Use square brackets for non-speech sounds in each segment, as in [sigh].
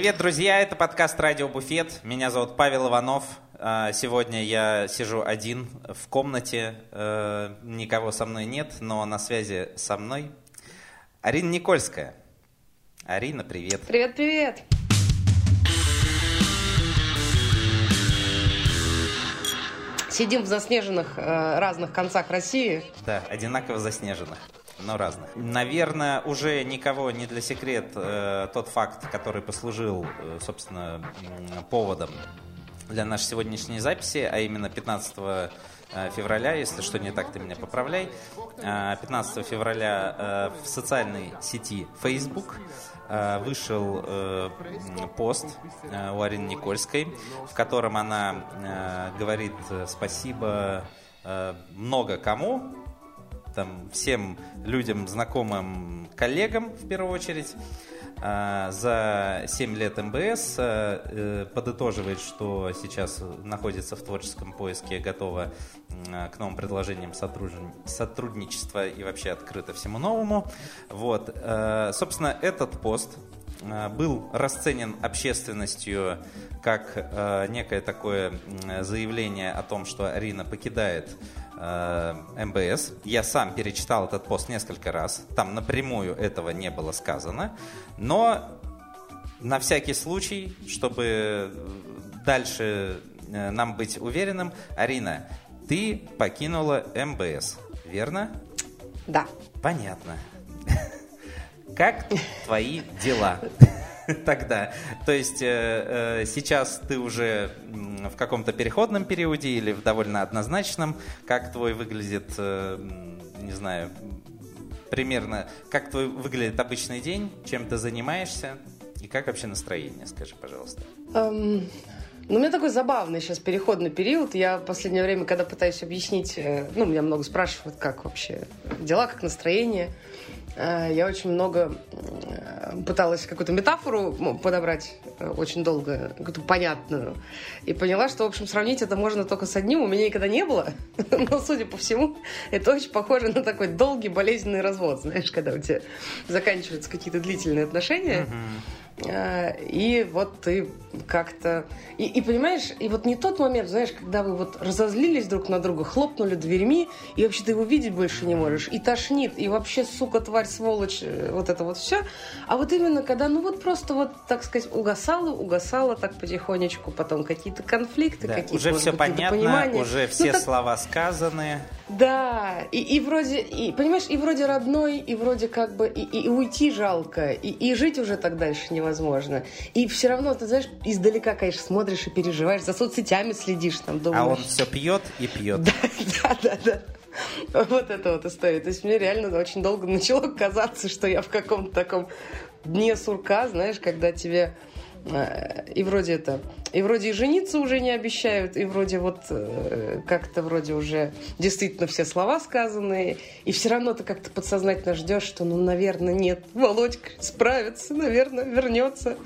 Привет, друзья! Это подкаст «Радио Буфет». Меня зовут Павел Иванов. А, сегодня я сижу один в комнате. Э, никого со мной нет, но на связи со мной Арина Никольская. Арина, привет. Привет, привет. Сидим в заснеженных э, разных концах России. Да, одинаково заснеженных но разных. Наверное, уже никого не для секрет э, тот факт, который послужил, э, собственно, поводом для нашей сегодняшней записи, а именно 15 э, февраля, если что не так, ты меня поправляй. 15 э, февраля э, в социальной сети Facebook вышел пост у Арины Никольской, в котором она говорит спасибо много кому, там, всем людям, знакомым, коллегам в первую очередь. А, за 7 лет МБС а, э, подытоживает, что сейчас находится в творческом поиске, готова к новым предложениям сотрудничества и вообще открыто всему новому. Вот. А, собственно, этот пост был расценен общественностью как некое такое заявление о том, что Арина покидает Э, МБС. Я сам перечитал этот пост несколько раз. Там напрямую этого не было сказано. Но на всякий случай, чтобы дальше э, нам быть уверенным, Арина, ты покинула МБС, верно? Да. Понятно. [laughs] Как твои дела? [laughs] тогда. То есть э, э, сейчас ты уже в каком-то переходном периоде или в довольно однозначном. Как твой выглядит, э, не знаю, примерно, как твой выглядит обычный день, чем ты занимаешься и как вообще настроение, скажи, пожалуйста. Um... Ну, у меня такой забавный сейчас переходный период. Я в последнее время, когда пытаюсь объяснить, ну, меня много спрашивают, как вообще дела, как настроение. Э, я очень много э, пыталась какую-то метафору подобрать э, очень долго, какую-то понятную. И поняла, что, в общем, сравнить это можно только с одним. У меня никогда не было. [laughs] Но, судя по всему, это очень похоже на такой долгий болезненный развод. Знаешь, когда у тебя заканчиваются какие-то длительные отношения. Uh-huh и вот ты как-то... И, и понимаешь, и вот не тот момент, знаешь, когда вы вот разозлились друг на друга, хлопнули дверьми, и вообще ты его видеть больше не можешь, и тошнит, и вообще, сука, тварь, сволочь, э, вот это вот все. А вот именно когда, ну вот просто вот, так сказать, угасало, угасало так потихонечку, потом какие-то конфликты, да, какие-то, Уже все понятно, уже все ну, так... слова сказаны. Да, и, и вроде, и, понимаешь, и вроде родной, и вроде как бы, и, и, и уйти жалко, и, и жить уже так дальше невозможно невозможно. И все равно, ты знаешь, издалека, конечно, смотришь и переживаешь, за соцсетями следишь, там думаешь. А он все пьет и пьет. Да, [laughs] да, да, да. Вот это вот история. То есть мне реально очень долго [laughs] начало казаться, что я в каком-то таком дне сурка, знаешь, когда тебе и вроде это, и вроде и жениться уже не обещают, и вроде вот э, как-то вроде уже действительно все слова сказанные, и все равно ты как-то подсознательно ждешь, что, ну, наверное, нет, Володька справится, наверное, вернется.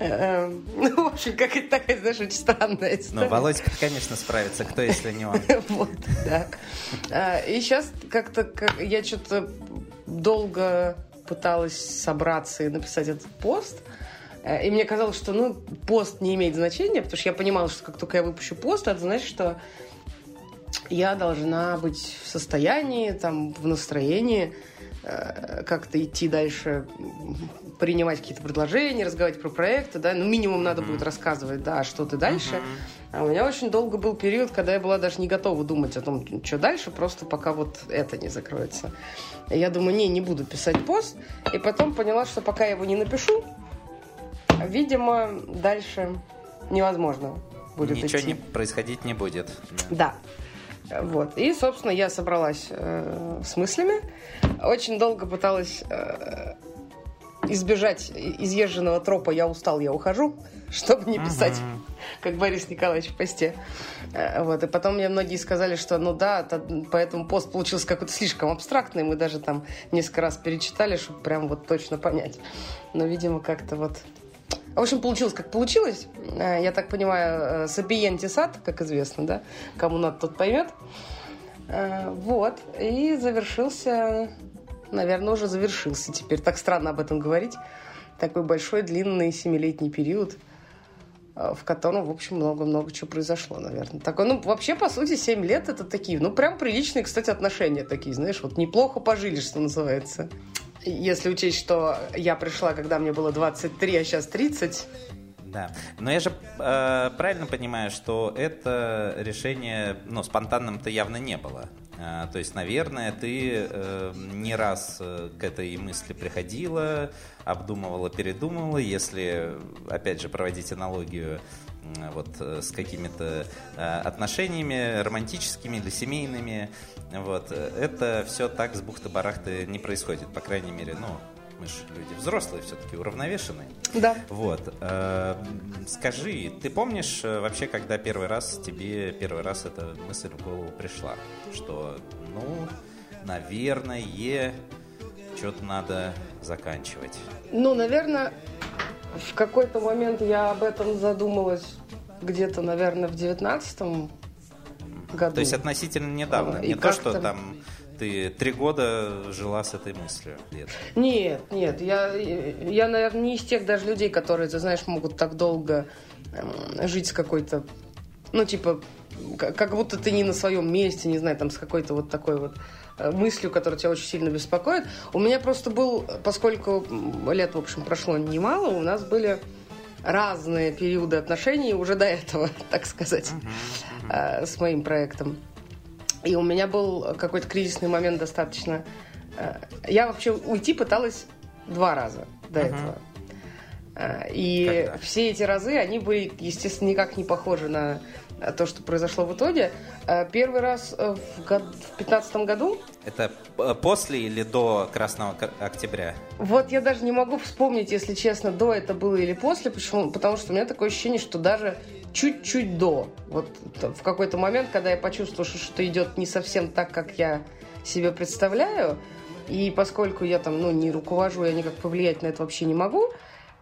Э, ну, в общем, какая-то такая, знаешь, очень странная история. Ну, Володька, конечно, справится, кто, если не он. [laughs] Вот, да. И сейчас как-то я что-то долго пыталась собраться и написать этот пост – Э, и мне казалось, что ну, пост не имеет значения, потому что я понимала, что как только я выпущу пост, это значит, что я должна быть в состоянии, там, в настроении э, как-то идти дальше, принимать какие-то предложения, разговаривать про проекты, да, ну, минимум надо mm-hmm. будет рассказывать, да, что ты дальше. Mm-hmm. А у меня очень долго был период, когда я была даже не готова думать о том, что дальше, просто пока вот это не закроется. Я думаю, не, не буду писать пост. И потом поняла, что пока я его не напишу, видимо, дальше невозможно будет Ничего идти. не происходить не будет. Да. Вот. И, собственно, я собралась э, с мыслями. Очень долго пыталась э, избежать изъезженного тропа «я устал, я ухожу», [laughs] чтобы не писать, uh-huh. как Борис Николаевич в посте. Э, вот. И потом мне многие сказали, что ну да, поэтому пост получился какой-то слишком абстрактный. Мы даже там несколько раз перечитали, чтобы прям вот точно понять. Но, видимо, как-то вот в общем, получилось как получилось. Э, я так понимаю, сапиенти сад, как известно, да? Кому надо, тот поймет. Э, вот. И завершился, наверное, уже завершился теперь. Так странно об этом говорить. такой большой, длинный семилетний период, в котором, в общем, много-много чего произошло, наверное. Такой, ну, вообще, по сути, 7 лет это такие, ну, прям приличные, кстати, отношения такие, знаешь, вот неплохо пожили, что называется. Если учесть, что я пришла, когда мне было 23, а сейчас 30, да, но я же э, правильно понимаю, что это решение, ну, спонтанным-то явно не было. Э, то есть, наверное, ты э, не раз э, к этой мысли приходила, обдумывала, передумывала. Если, опять же, проводить аналогию вот с какими-то отношениями романтическими или семейными, вот, это все так с бухты-барахты не происходит, по крайней мере, ну, мы же люди взрослые, все-таки уравновешенные. Да. Вот. Э, скажи, ты помнишь э, вообще, когда первый раз тебе первый раз эта мысль в голову пришла, что, ну, наверное, что-то надо заканчивать? Ну, наверное, в какой-то момент я об этом задумалась где-то, наверное, в девятнадцатом году. То есть относительно недавно, а, не то, что там ты три года жила с этой мыслью? Нет, нет, нет. Я, я, наверное, не из тех даже людей, которые, ты знаешь, могут так долго э, жить с какой-то, ну, типа, как будто ты не на своем месте, не знаю, там, с какой-то вот такой вот мыслью, которая тебя очень сильно беспокоит. У меня просто был, поскольку лет, в общем, прошло немало, у нас были разные периоды отношений уже до этого, [laughs] так сказать, uh-huh, uh-huh. с моим проектом. И у меня был какой-то кризисный момент достаточно... Э, я вообще уйти пыталась два раза до uh-huh. этого. Э, и Когда? все эти разы, они были, естественно, никак не похожи на то, что произошло в итоге. Э, первый раз в 2015 году. Это после или до Красного Октября? Вот я даже не могу вспомнить, если честно, до это было или после. Почему? Потому что у меня такое ощущение, что даже чуть-чуть до. Вот в какой-то момент, когда я почувствовала, что что-то идет не совсем так, как я себе представляю, и поскольку я там, ну, не руковожу, я никак повлиять на это вообще не могу, э,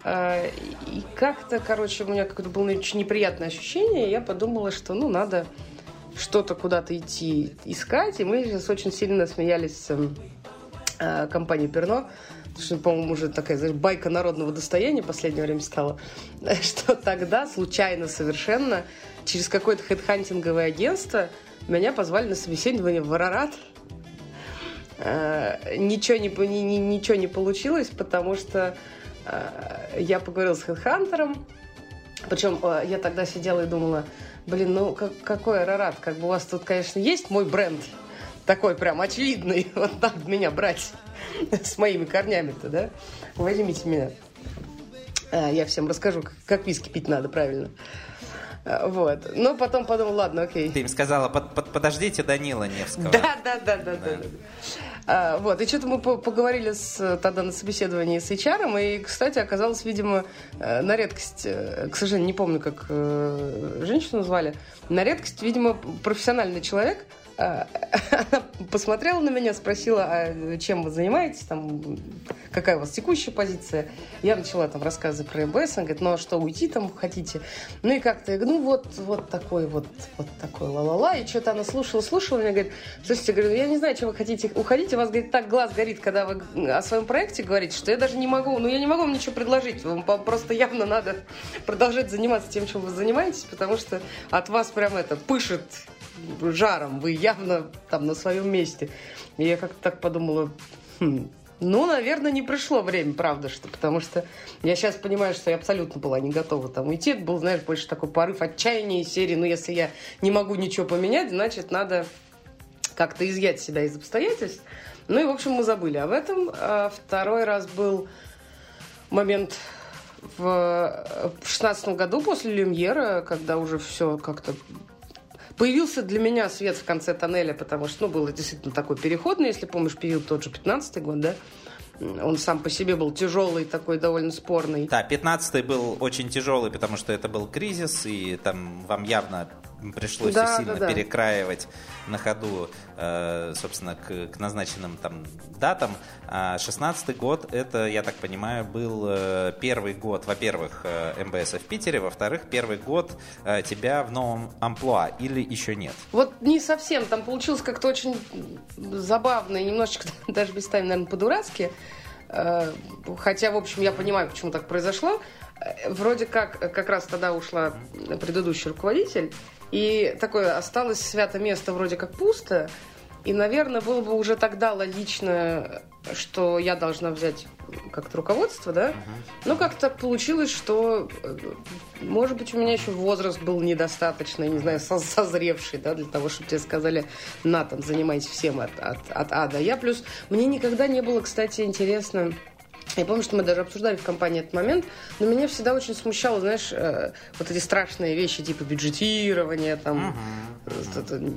и как-то, короче, у меня какое-то было очень неприятное ощущение, я подумала, что, ну, надо что-то куда-то идти искать, и мы сейчас очень сильно смеялись с э, компанией Перно, что, по-моему, уже такая, знаешь, байка народного достояния в последнее время стала, [laughs] что тогда случайно совершенно через какое-то хедхантинговое агентство меня позвали на собеседование в Арарат. Э, ничего не, ни, ничего не получилось, потому что э, я поговорила с хедхантером, причем э, я тогда сидела и думала, блин, ну как, какой Арарат, как бы у вас тут, конечно, есть мой бренд, такой прям очевидный, [laughs] вот так меня брать [laughs] с моими корнями-то, да? Возьмите меня. А, я всем расскажу, как, как виски пить надо правильно. Вот. Но потом подумал, ладно, окей. Ты им сказала, под, под, подождите Данила Невского. Да, да, да, да, да. да. А, вот, и что-то мы поговорили с, тогда на собеседовании с HR, и, кстати, оказалось, видимо, э, на редкость, э, к сожалению, не помню, как э, женщину звали, на редкость, видимо, профессиональный человек – она [laughs] посмотрела на меня, спросила, а чем вы занимаетесь, там, какая у вас текущая позиция. Я начала там рассказывать про МБС, она говорит, ну а что, уйти там хотите? Ну и как-то, ну вот, вот такой вот, вот такой ла-ла-ла. И что-то она слушала, слушала, меня говорит, слушайте, говорю, я не знаю, чем вы хотите уходить, у вас, говорит, так глаз горит, когда вы о своем проекте говорите, что я даже не могу, ну я не могу вам ничего предложить, вам просто явно надо продолжать заниматься тем, чем вы занимаетесь, потому что от вас прям это пышет жаром, вы явно там на своем месте. И я как-то так подумала, хм, ну, наверное, не пришло время, правда, что, потому что я сейчас понимаю, что я абсолютно была не готова там уйти. Это был, знаешь, больше такой порыв отчаяния из серии, ну, если я не могу ничего поменять, значит, надо как-то изъять себя из обстоятельств. Ну и, в общем, мы забыли об этом. А второй раз был момент в шестнадцатом году после Люмьера, когда уже все как-то Появился для меня свет в конце тоннеля, потому что, ну, было действительно такой переходный, если помнишь, период тот же 15-й год, да? Он сам по себе был тяжелый, такой довольно спорный. Да, 15-й был очень тяжелый, потому что это был кризис, и там вам явно пришлось да, сильно да, да. перекраивать на ходу, э, собственно, к, к назначенным там датам. А 16 год, это, я так понимаю, был э, первый год, во-первых, э, МБС в Питере, во-вторых, первый год тебя в новом амплуа, или еще нет? Вот не совсем, там получилось как-то очень забавно и немножечко [laughs] даже местами, наверное, по-дурацки. Хотя, в общем, я понимаю, почему так произошло. Вроде как, как раз тогда ушла предыдущий руководитель, и такое осталось свято место вроде как пусто, и, наверное, было бы уже тогда логично, что я должна взять как-то руководство, да? Но как-то получилось, что, э, может быть, у меня еще возраст был недостаточно, не знаю, созревший, да, для того, чтобы тебе сказали, на, там, занимайтесь всем от, от, от А до Я. Плюс мне никогда не было, кстати, интересно я помню, что мы даже обсуждали в компании этот момент, но меня всегда очень смущало, знаешь, э, вот эти страшные вещи типа бюджетирования, там, uh-huh. это,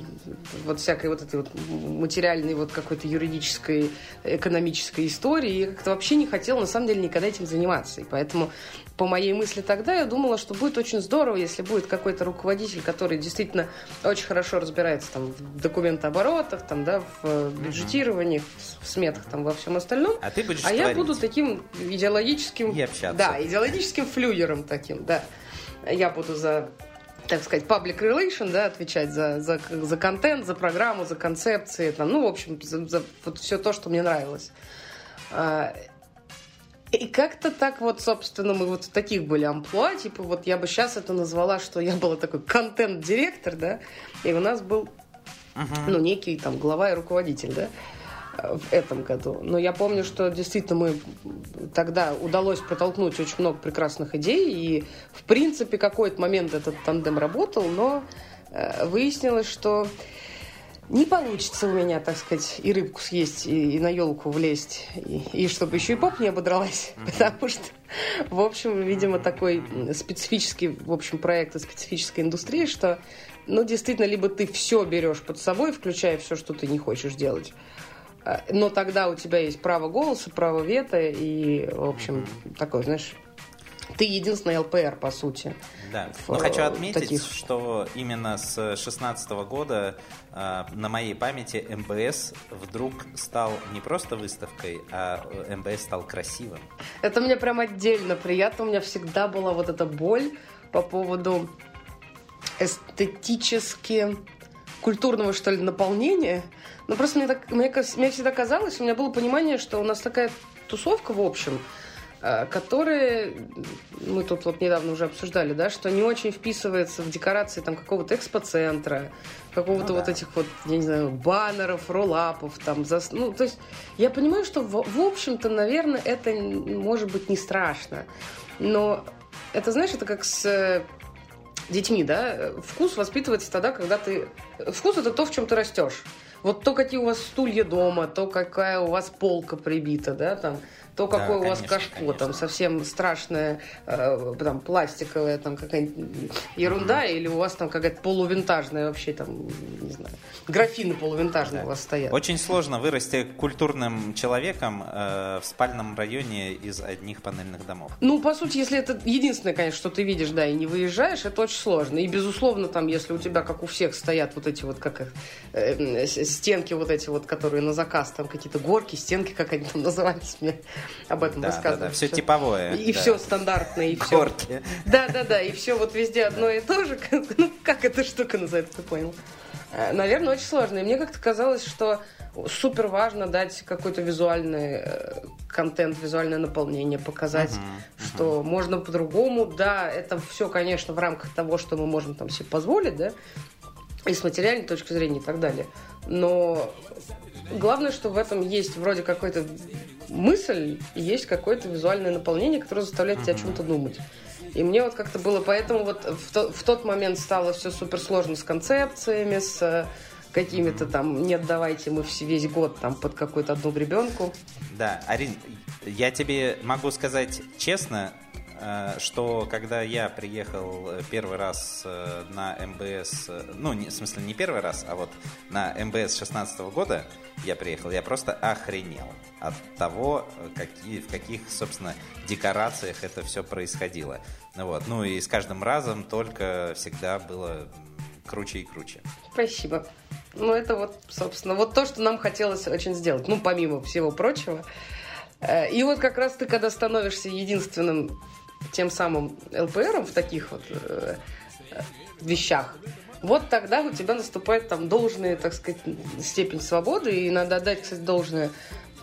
вот всякой вот этой вот материальной вот какой-то юридической, экономической истории. Я как-то вообще не хотела, на самом деле, никогда этим заниматься. И поэтому по моей мысли тогда я думала, что будет очень здорово, если будет какой-то руководитель, который действительно очень хорошо разбирается там, в документооборотах, там, да, в э, бюджетировании, в сметах, там, во всем остальном. А ты будешь А творить. я буду таким идеологическим... И общаться. Да, идеологическим флюгером таким, да. Я буду за так сказать, public relation, да, отвечать за, за, за контент, за программу, за концепции, там, ну, в общем, за, за вот все то, что мне нравилось. [laughs] И как-то так вот, собственно, мы вот в таких были амплуа, типа вот я бы сейчас это назвала, что я была такой контент-директор, да, и у нас был, uh-huh. ну, некий там глава и руководитель, да, в этом году. Но я помню, что действительно мы тогда удалось протолкнуть очень много прекрасных идей, и в принципе какой-то момент этот тандем работал, но э, выяснилось, что не получится у меня, так сказать, и рыбку съесть, и, и на елку влезть, и, и чтобы еще и поп не ободралась, потому что, в общем, видимо, такой специфический, в общем, проект и специфическая индустрия, что, ну, действительно, либо ты все берешь под собой, включая все, что ты не хочешь делать, а, но тогда у тебя есть право голоса, право вето, и, в общем, такой, знаешь, ты единственный ЛПР, по сути. Да. Но хочу отметить, таких... что именно с 2016 года э, на моей памяти МБС вдруг стал не просто выставкой, а МБС стал красивым. Это мне прям отдельно приятно. У меня всегда была вот эта боль по поводу эстетически культурного, что ли, наполнения. Но просто мне, так, мне, мне всегда казалось, у меня было понимание, что у нас такая тусовка в общем – Э, которые мы тут вот недавно уже обсуждали, да, что не очень вписывается в декорации там какого-то экспоцентра, какого-то ну, вот да. этих вот, я не знаю, баннеров, роллапов, там, за... ну, то есть я понимаю, что в, в общем-то, наверное, это может быть не страшно, но это, знаешь, это как с э, детьми, да, вкус воспитывается тогда, когда ты... Вкус – это то, в чем ты растешь. Вот то, какие у вас стулья дома, то, какая у вас полка прибита, да, там, то, какое да, у вас кашпо, конечно. там совсем страшная, э, там пластиковая, там какая-нибудь ерунда, mm-hmm. или у вас там какая-то полувинтажная вообще там, не знаю, графины полувинтажные да. у вас стоят. Очень сложно вырасти культурным человеком э, в спальном районе из одних панельных домов. Ну, по сути, если это единственное, конечно, что ты видишь, да, и не выезжаешь, это очень сложно. И, безусловно, там, если у тебя, как у всех, стоят вот эти вот, как э, стенки вот эти вот, которые на заказ, там какие-то горки, стенки, как они там назывались, мне об этом да, рассказывают. Да, да, все типовое. И да. все стандартное, и все. Горки. Да, да, да, и все вот везде одно и то же. [laughs] Ну, как эта штука называется, ты понял? Э, Наверное, очень сложно. И мне как-то казалось, что супер важно дать какой-то визуальный э, контент, визуальное наполнение, показать, uh-huh, uh-huh. что можно по-другому. Да, это все, конечно, в рамках того, что мы можем там себе позволить, да, и с материальной точки зрения и так далее. Но главное, что в этом есть вроде какой-то мысль, и есть какое-то визуальное наполнение, которое заставляет тебя о чем-то думать. И мне вот как-то было, поэтому вот в, то, в тот момент стало все супер сложно с концепциями, с э, какими-то там, нет, давайте мы все, весь год там под какую-то одну гребенку. Да, Арин, я тебе могу сказать честно, что когда я приехал э, первый раз э, на МБС, ну, в смысле не первый раз, а вот на МБС 16 года я приехал, я просто охренел от того, какие, в каких, собственно, декорациях это все происходило. Ну, вот. ну и с каждым разом только всегда было круче и круче. Спасибо. Ну, это вот, собственно, вот то, что нам хотелось очень сделать. Ну, помимо всего прочего. И вот как раз ты, когда становишься единственным тем самым ЛПРом в таких вот э, вещах, вот тогда у тебя наступает там должная, так сказать, степень свободы, и надо отдать, кстати, должное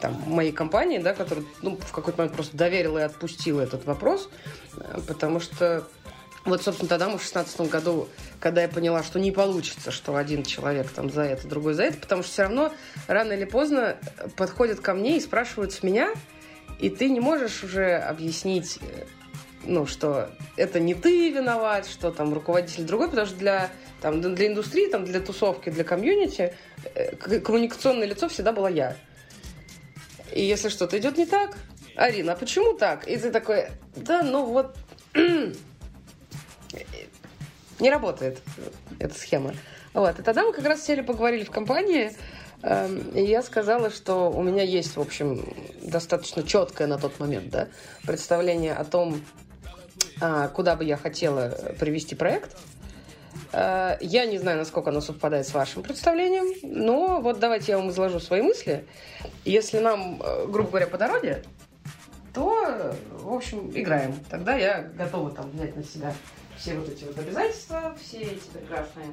там, моей компании, да, которая ну, в какой-то момент просто доверила и отпустила этот вопрос, э, потому что вот, собственно, тогда мы в шестнадцатом году, когда я поняла, что не получится, что один человек там за это, другой за это, потому что все равно рано или поздно подходят ко мне и спрашивают с меня, и ты не можешь уже объяснить, э, ну, что это не ты виноват, что там руководитель другой, потому что для, там, для индустрии, там, для тусовки, для комьюнити э, коммуникационное лицо всегда была я. И если что-то идет не так, Арина, а почему так? И ты такой, да, ну вот [clears throat] не работает эта схема. Вот. И тогда мы как раз сели, поговорили в компании, эм, и я сказала, что у меня есть, в общем, достаточно четкое на тот момент да, представление о том, куда бы я хотела привести проект. Э, я не знаю, насколько оно совпадает с вашим представлением, но вот давайте я вам изложу свои мысли. Если нам, э, грубо говоря, по дороге, то, в общем, играем. Тогда я готова там взять на себя все вот эти вот обязательства, все эти прекрасные,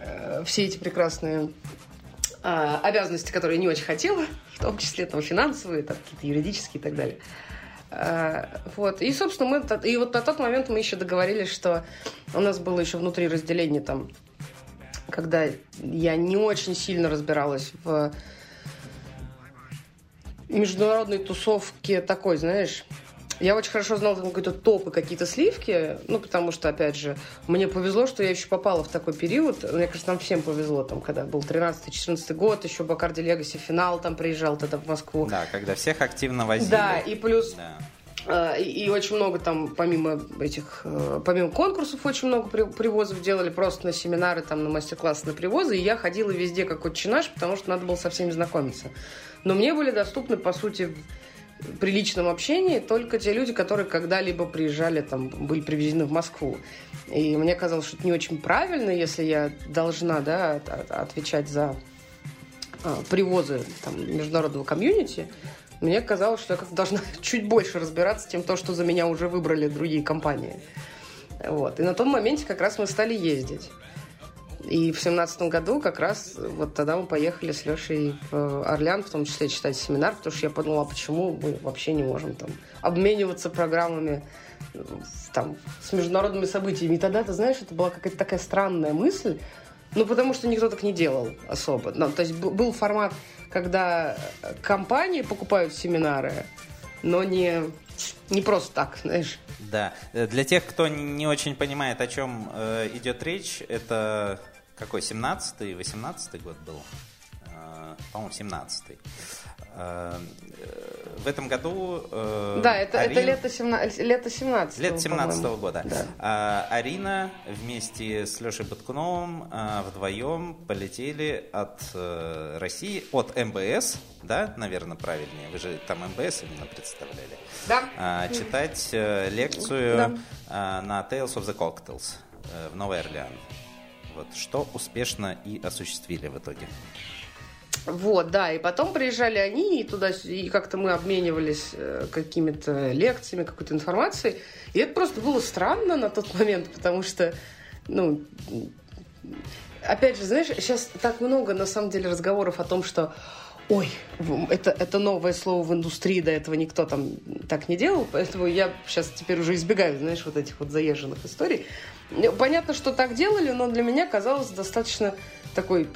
э, все эти прекрасные э, обязанности, которые не очень хотела, в том числе там финансовые, там, какие-то юридические и так далее. Э, вот. И, собственно, мы... И вот на тот момент мы еще договорились, что у нас было еще внутри разделение там, когда я не очень сильно разбиралась в международной тусовке такой, знаешь, я очень хорошо знала там какие-то топы, какие-то сливки, ну, потому что, опять же, мне повезло, что я еще попала в такой период. Мне кажется, нам всем повезло, там, когда был 13-14 год, еще Бакарди Легаси финал там приезжал тогда в Москву. Да, когда всех активно возили. Да, и плюс... Да. И, и очень много там, помимо этих, э, помимо конкурсов, очень много привозов делали просто на семинары, там, на мастер-классы, на привозы. И я ходила везде как отче наш, потому что надо было со всеми знакомиться. Но мне были доступны, по сути, при личном общении только те люди, которые когда-либо приезжали, там, были привезены в Москву. И мне казалось, что это не очень правильно, если я должна да, отвечать за а, привозы там, международного комьюнити. Мне казалось, что я как должна [laughs] чуть больше разбираться, чем то, что за меня уже выбрали другие компании. Вот. И на том моменте как раз мы стали ездить. И в семнадцатом году как раз вот тогда мы поехали с Лешей в Орлеан, в том числе читать семинар, потому что я подумала, почему мы вообще не можем там обмениваться программами там, с международными событиями. И тогда, ты знаешь, это была какая-то такая странная мысль, ну, потому что никто так не делал особо. Ну, то есть был формат, когда компании покупают семинары, но не, не просто так, знаешь. Да. Для тех, кто не очень понимает, о чем э, идет речь, это какой, 17-й, 18-й год был? Э, по-моему, 17-й. Э, в этом году... Э, да, это, Арин... это лето, 17, лето 17 Лето 17 -го года. Да. Арина вместе с Лешей Баткуновым вдвоем полетели от России, от МБС, да, наверное, правильнее. Вы же там МБС именно представляли. Да. Читать лекцию да. на Tales of the Cocktails в Новый Орлеан. Вот, что успешно и осуществили в итоге. Вот, да, и потом приезжали они, и туда, и как-то мы обменивались э, какими-то лекциями, какой-то информацией. И это просто было странно на тот момент, потому что, ну, опять же, знаешь, сейчас так много, на самом деле, разговоров о том, что ой, это, это новое слово в индустрии, до этого никто там так не делал, поэтому я сейчас теперь уже избегаю, знаешь, вот этих вот заезженных историй. Понятно, что так делали, но для меня казалось достаточно такой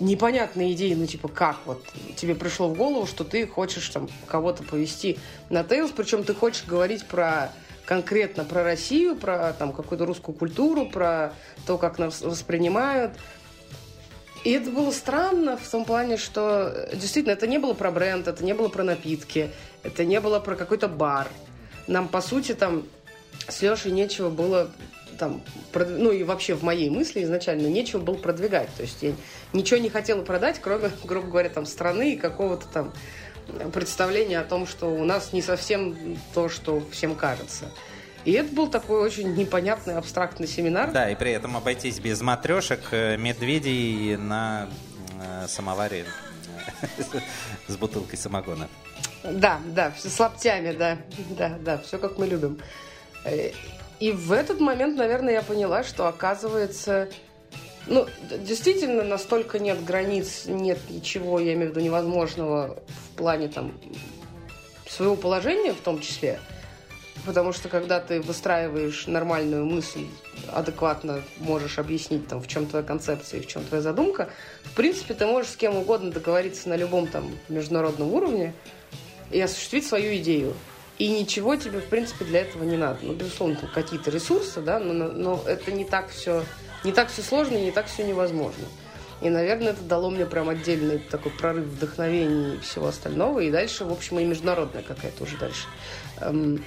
непонятной идеей, ну, типа, как вот тебе пришло в голову, что ты хочешь там кого-то повести на Тейлс, причем ты хочешь говорить про конкретно про Россию, про там какую-то русскую культуру, про то, как нас воспринимают. И это было странно в том плане, что действительно это не было про бренд, это не было про напитки, это не было про какой-то бар. Нам, по сути, там с Лешей нечего было там, ну и вообще в моей мысли изначально нечего было продвигать. То есть я ничего не хотела продать, кроме, [laughs] грубо говоря, там страны и какого-то там представления о том, что у нас не совсем то, что всем кажется. И это был такой очень непонятный, абстрактный семинар. Да, и при этом обойтись без матрешек, э, медведей на э, самоваре э, [laughs] с бутылкой самогона. Да, да, с лаптями, да, [laughs] да, да, все как мы любим. И в этот момент, наверное, я поняла, что, оказывается, Ну, действительно, настолько нет границ, нет ничего, я имею в виду, невозможного в плане там своего положения в том числе. Потому что когда ты выстраиваешь нормальную мысль, адекватно можешь объяснить, там, в чем твоя концепция и в чем твоя задумка, в принципе, ты можешь с кем угодно договориться на любом там международном уровне и осуществить свою идею. И ничего тебе, в принципе, для этого не надо. Ну, безусловно, какие-то ресурсы, да, но, но это не так все, не так все сложно и не так все невозможно. И, наверное, это дало мне прям отдельный такой прорыв вдохновения и всего остального. И дальше, в общем, и международная какая-то уже дальше. Эм,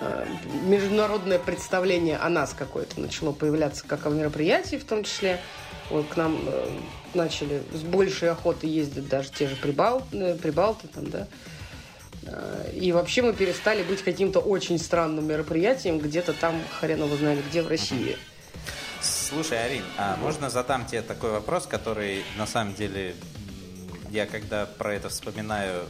э, международное представление о нас какое-то начало появляться как о мероприятии в том числе. Вот к нам э, начали с большей охотой ездить даже те же прибал, э, прибалты там, да. И вообще мы перестали быть каким-то очень странным мероприятием где-то там, хрен его знает, где в России. Слушай, Арин, а можно задам тебе такой вопрос, который на самом деле я когда про это вспоминаю,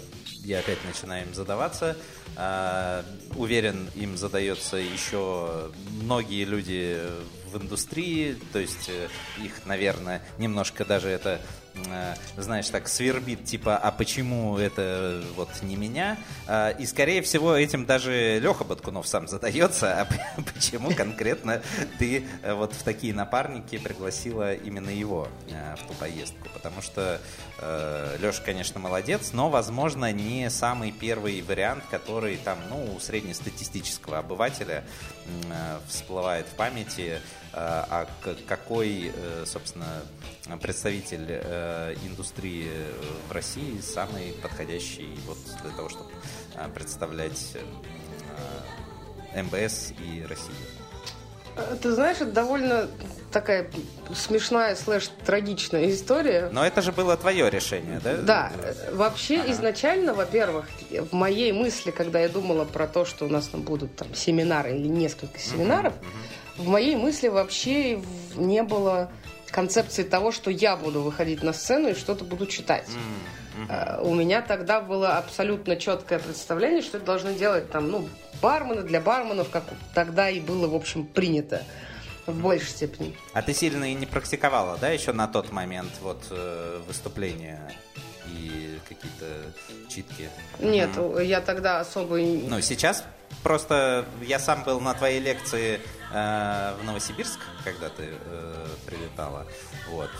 я опять начинаю им задаваться. А, уверен, им задается еще многие люди в индустрии, то есть э, их, наверное, немножко даже это знаешь, так свербит, типа, а почему это вот не меня? Э, и, скорее всего, этим даже Леха Баткунов сам задается, а почему конкретно ты э, вот в такие напарники пригласила именно его в ту поездку? Потому что Леша, конечно, молодец, но, возможно, не самый первый вариант, который там, ну, у среднестатистического обывателя всплывает в памяти, а какой, собственно, представитель э, индустрии в России самый подходящий вот для того, чтобы э, представлять э, МБС и Россию? Ты знаешь, это довольно такая смешная слэш трагичная история. Но это же было твое решение, да? Да. Вообще ага. изначально, во-первых, в моей мысли, когда я думала про то, что у нас там будут там семинары или несколько семинаров, угу. В моей мысли вообще не было концепции того, что я буду выходить на сцену и что-то буду читать. Mm-hmm. У меня тогда было абсолютно четкое представление, что это должны делать там, ну, бармены для барменов, как тогда и было, в общем, принято в большей степени. А ты сильно и не практиковала, да, еще на тот момент вот э, выступления и какие-то читки? Нет, mm. я тогда особо... Ну, сейчас просто я сам был на твоей лекции э, в Новосибирск, когда ты э, прилетала. Вот.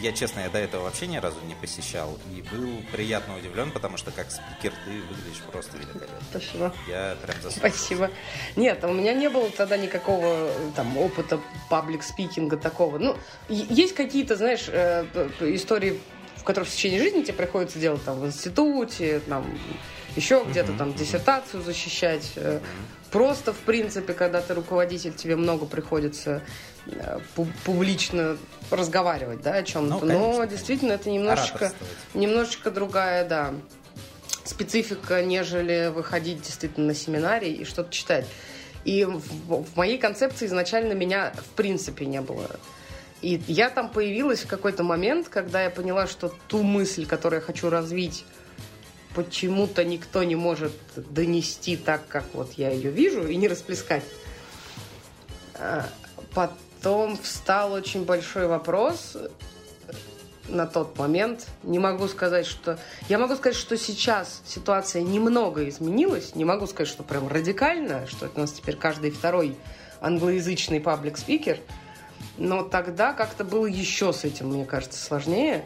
Я, честно, я до этого вообще ни разу не посещал и был приятно удивлен, потому что как спикер ты выглядишь просто великолепно. Спасибо. Я прям. Спасибо. Нет, у меня не было тогда никакого там опыта паблик спикинга такого. Ну, есть какие-то, знаешь, э, истории, в которых в течение жизни тебе приходится делать там в институте, там еще где-то там диссертацию защищать. Э, просто, в принципе, когда ты руководитель, тебе много приходится э, публично разговаривать, да, о чем-то. Ну, Но действительно это немножечко, немножечко другая, да, специфика, нежели выходить действительно на семинаре и что-то читать. И в, в моей концепции изначально меня в принципе не было. И я там появилась в какой-то момент, когда я поняла, что ту мысль, которую я хочу развить почему-то никто не может донести так, как вот я ее вижу, и не расплескать. А, потом встал очень большой вопрос на тот момент. Не могу сказать, что... Я могу сказать, что сейчас ситуация немного изменилась. Не могу сказать, что прям радикально, что это у нас теперь каждый второй англоязычный паблик-спикер. Но тогда как-то было еще с этим, мне кажется, сложнее.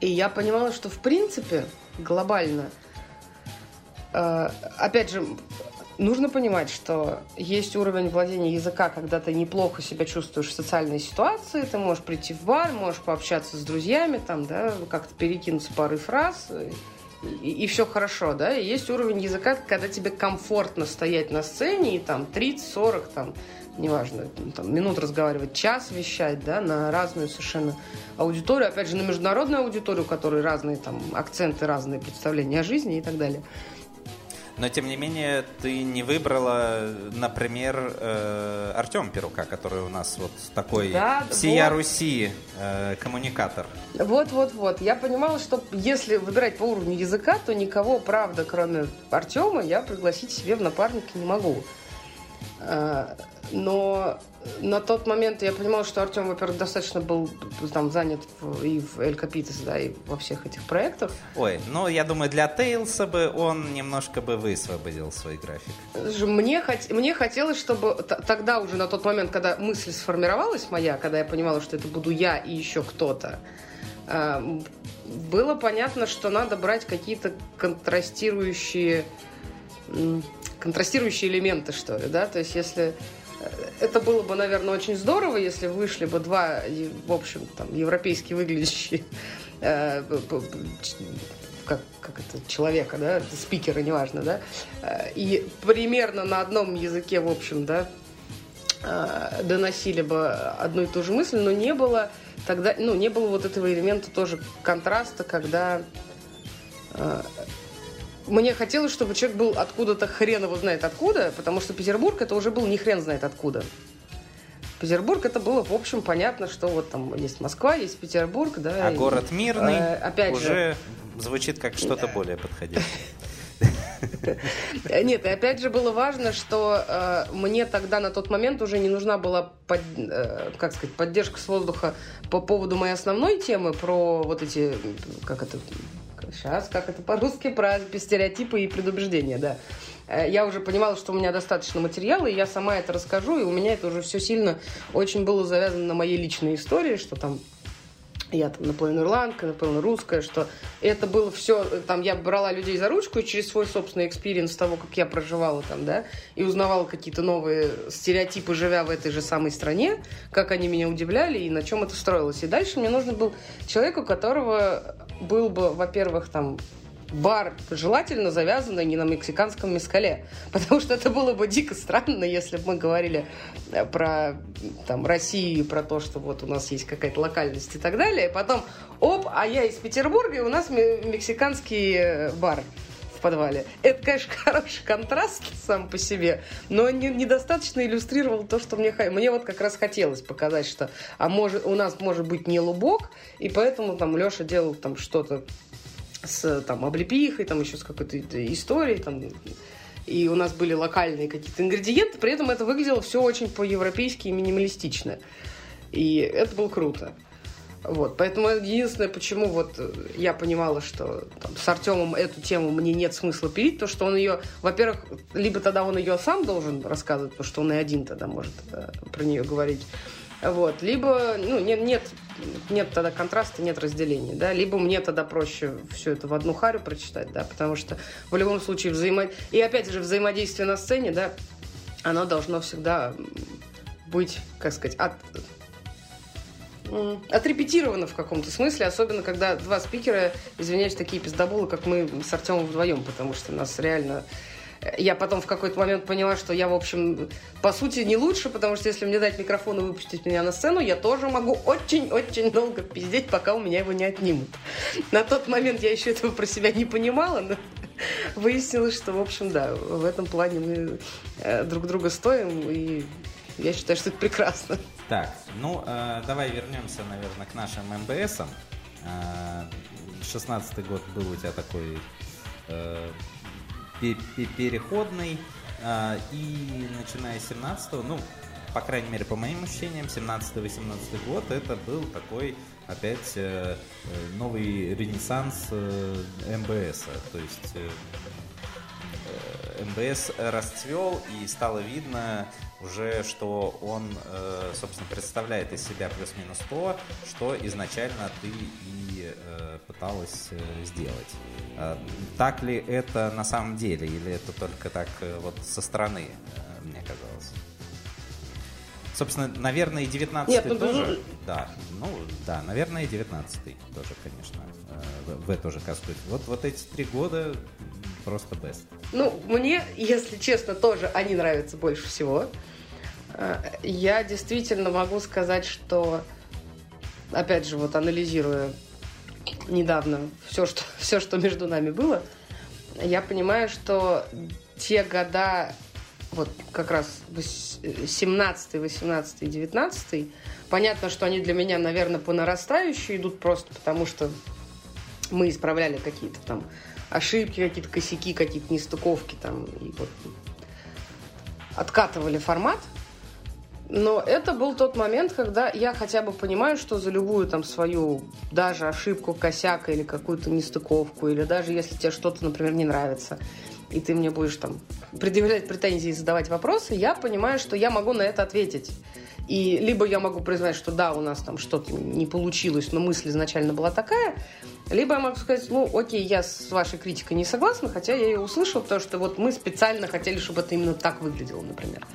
И я понимала, что в принципе глобально. Э, опять же, нужно понимать, что есть уровень владения языка, когда ты неплохо себя чувствуешь в социальной ситуации, ты можешь прийти в бар, можешь пообщаться с друзьями, там, да, как-то перекинуться парой фраз, и, и все хорошо, да. И есть уровень языка, когда тебе комфортно стоять на сцене, и там 30-40, там, неважно, там, минут разговаривать, час вещать, да, на разную совершенно аудиторию, опять же, на международную аудиторию, у которой разные там акценты, разные представления о жизни и так далее. Но, тем не менее, ты не выбрала, например, э, Артем Перука, который у нас вот такой да, всея вот. Руси э, коммуникатор. Вот-вот-вот. Я понимала, что если выбирать по уровню языка, то никого, правда, кроме Артема, я пригласить себе в напарники не могу. Э, но на тот момент я понимала, что Артем, во-первых, достаточно был там занят в, и в Эль Капитес, да, и во всех этих проектах. Ой, ну, я думаю, для Тейлса бы он немножко бы высвободил свой график. Мне, хот... мне хотелось, чтобы тогда уже на тот момент, когда мысль сформировалась моя, когда я понимала, что это буду я и еще кто-то, э, было понятно, что надо брать какие-то контрастирующие контрастирующие элементы, что ли, да, то есть если это было бы, наверное, очень здорово, если вышли бы два, в общем, там, европейски выглядящие э, как, как это, человека, да, спикера, неважно, да, э, и примерно на одном языке, в общем, да, э, доносили бы одну и ту же мысль, но не было тогда, ну, не было вот этого элемента тоже контраста, когда мне хотелось, чтобы человек был откуда-то хрен его знает откуда, потому что Петербург это уже был не хрен знает откуда. Петербург это было, в общем, понятно, что вот там есть Москва, есть Петербург, да. А и, город мирный э, опять уже же, звучит как что-то более подходящее. [laughs] Нет, и опять же было важно, что э, мне тогда на тот момент уже не нужна была, под, э, как сказать, поддержка с воздуха по поводу моей основной темы про вот эти, как это, сейчас, как это по-русски, про стереотипы и предубеждения, да. Э, я уже понимала, что у меня достаточно материала, и я сама это расскажу, и у меня это уже все сильно очень было завязано на моей личной истории, что там я там наполовину ирландка, наполовину русская, что это было все, там я брала людей за ручку и через свой собственный experience того, как я проживала там, да, и узнавала какие-то новые стереотипы, живя в этой же самой стране, как они меня удивляли и на чем это строилось. И дальше мне нужен был человек, у которого был бы, во-первых, там бар желательно завязанный не на мексиканском мескале. [laughs] Потому что это было бы дико странно, если бы мы говорили э, про там, Россию, про то, что вот у нас есть какая-то локальность и так далее. И потом, оп, а я из Петербурга, и у нас мексиканский э, бар подвале. Это, конечно, [laughs] хороший контраст сам по себе, но не, недостаточно иллюстрировал то, что мне... Мне вот как раз хотелось показать, что а может, у нас может быть не лубок, и поэтому там Леша делал там что-то с там, облепихой, там еще с какой-то историей, там, и у нас были локальные какие-то ингредиенты, при этом это выглядело все очень по-европейски и минималистично. И это было круто. Вот, поэтому единственное, почему вот я понимала, что там, с Артемом эту тему мне нет смысла пилить, то что он ее, во-первых, либо тогда он ее сам должен рассказывать, потому что он и один тогда может э, про нее говорить, вот. Либо ну, нет, нет, нет тогда контраста, нет разделения. Да? Либо мне тогда проще все это в одну харю прочитать, да, потому что в любом случае взаимо... И опять же, взаимодействие на сцене, да, оно должно всегда быть, как сказать, от, отрепетировано в каком-то смысле, особенно когда два спикера, извиняюсь, такие пиздобулы, как мы с Артемом вдвоем, потому что нас реально я потом в какой-то момент поняла, что я, в общем, по сути, не лучше, потому что если мне дать микрофон и выпустить меня на сцену, я тоже могу очень-очень долго пиздеть, пока у меня его не отнимут. На тот момент я еще этого про себя не понимала, но [laughs] выяснилось, что, в общем, да, в этом плане мы э, друг друга стоим, и я считаю, что это прекрасно. Так, ну, э, давай вернемся, наверное, к нашим МБСам. Э, 16 год был у тебя такой э, переходный. А, и начиная с 17 ну, по крайней мере, по моим ощущениям, 17-18 год это был такой опять э, э, новый ренессанс э, МБС. То есть МБС расцвел и стало видно уже, что он, собственно, представляет из себя плюс-минус то, что изначально ты и пыталась сделать. А, так ли это на самом деле, или это только так э, вот со стороны, э, мне казалось? Собственно, наверное, и 19 Нет, ну, тоже. Ну... Да, ну да, наверное, и 19 тоже, конечно, э, в, в эту же каскую. Вот, вот эти три года просто best. Ну, мне, если честно, тоже они нравятся больше всего. Я действительно могу сказать, что, опять же, вот анализируя недавно все, что, [laughs] все, что между нами было, я понимаю, что те года, вот как раз 17, 18, 19, понятно, что они для меня, наверное, по нарастающей идут просто потому, что мы исправляли какие-то там ошибки, какие-то косяки, какие-то нестыковки там, и вот откатывали формат. Но это был тот момент, когда я хотя бы понимаю, что за любую там свою даже ошибку, косяк или какую-то нестыковку, или даже если тебе что-то, например, не нравится, и ты мне будешь там предъявлять претензии и задавать вопросы, я понимаю, что я могу на это ответить. И либо я могу признать, что да, у нас там что-то не получилось, но мысль изначально была такая, либо я могу сказать, ну, окей, я с вашей критикой не согласна, хотя я ее услышала, потому что вот мы специально хотели, чтобы это именно так выглядело, например.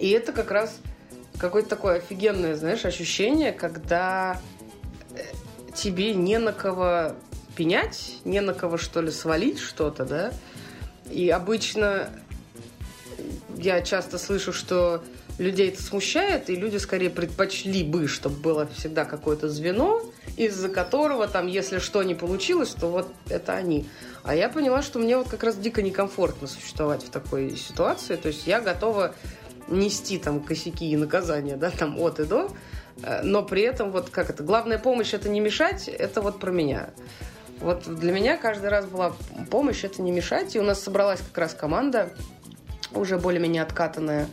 И это как раз какое-то такое офигенное, знаешь, ощущение, когда э, тебе не на кого пенять, не на кого, что ли, свалить что-то, да. И обычно я часто слышу, что людей это смущает, и люди скорее предпочли бы, чтобы было всегда какое-то звено, из-за которого там, если что не получилось, то вот это они. А я поняла, что мне вот как раз дико некомфортно существовать в такой ситуации. То есть я готова нести там косяки и наказания, да, там от и до, э, но при этом вот как это, главная помощь это не мешать, это вот про меня. Вот для меня каждый раз была помощь это не мешать, и у нас собралась как раз команда, уже более-менее откатанная,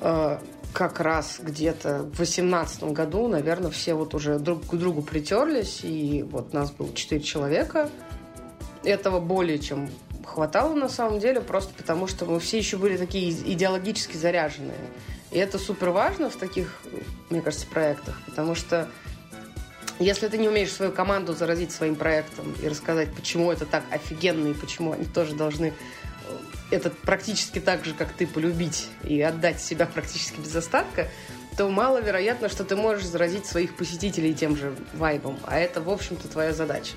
э, как раз где-то в восемнадцатом году, наверное, все вот уже друг к другу притерлись, и вот нас было четыре человека. Этого более чем хватало на самом деле, просто потому что мы все еще были такие идеологически заряженные. И это супер важно в таких, мне кажется, проектах, потому что если ты не умеешь свою команду заразить своим проектом и рассказать, почему это так офигенно и почему они тоже должны это практически так же, как ты, полюбить и отдать себя практически без остатка, то маловероятно, что ты можешь заразить своих посетителей тем же вайбом. А это, в общем-то, твоя задача.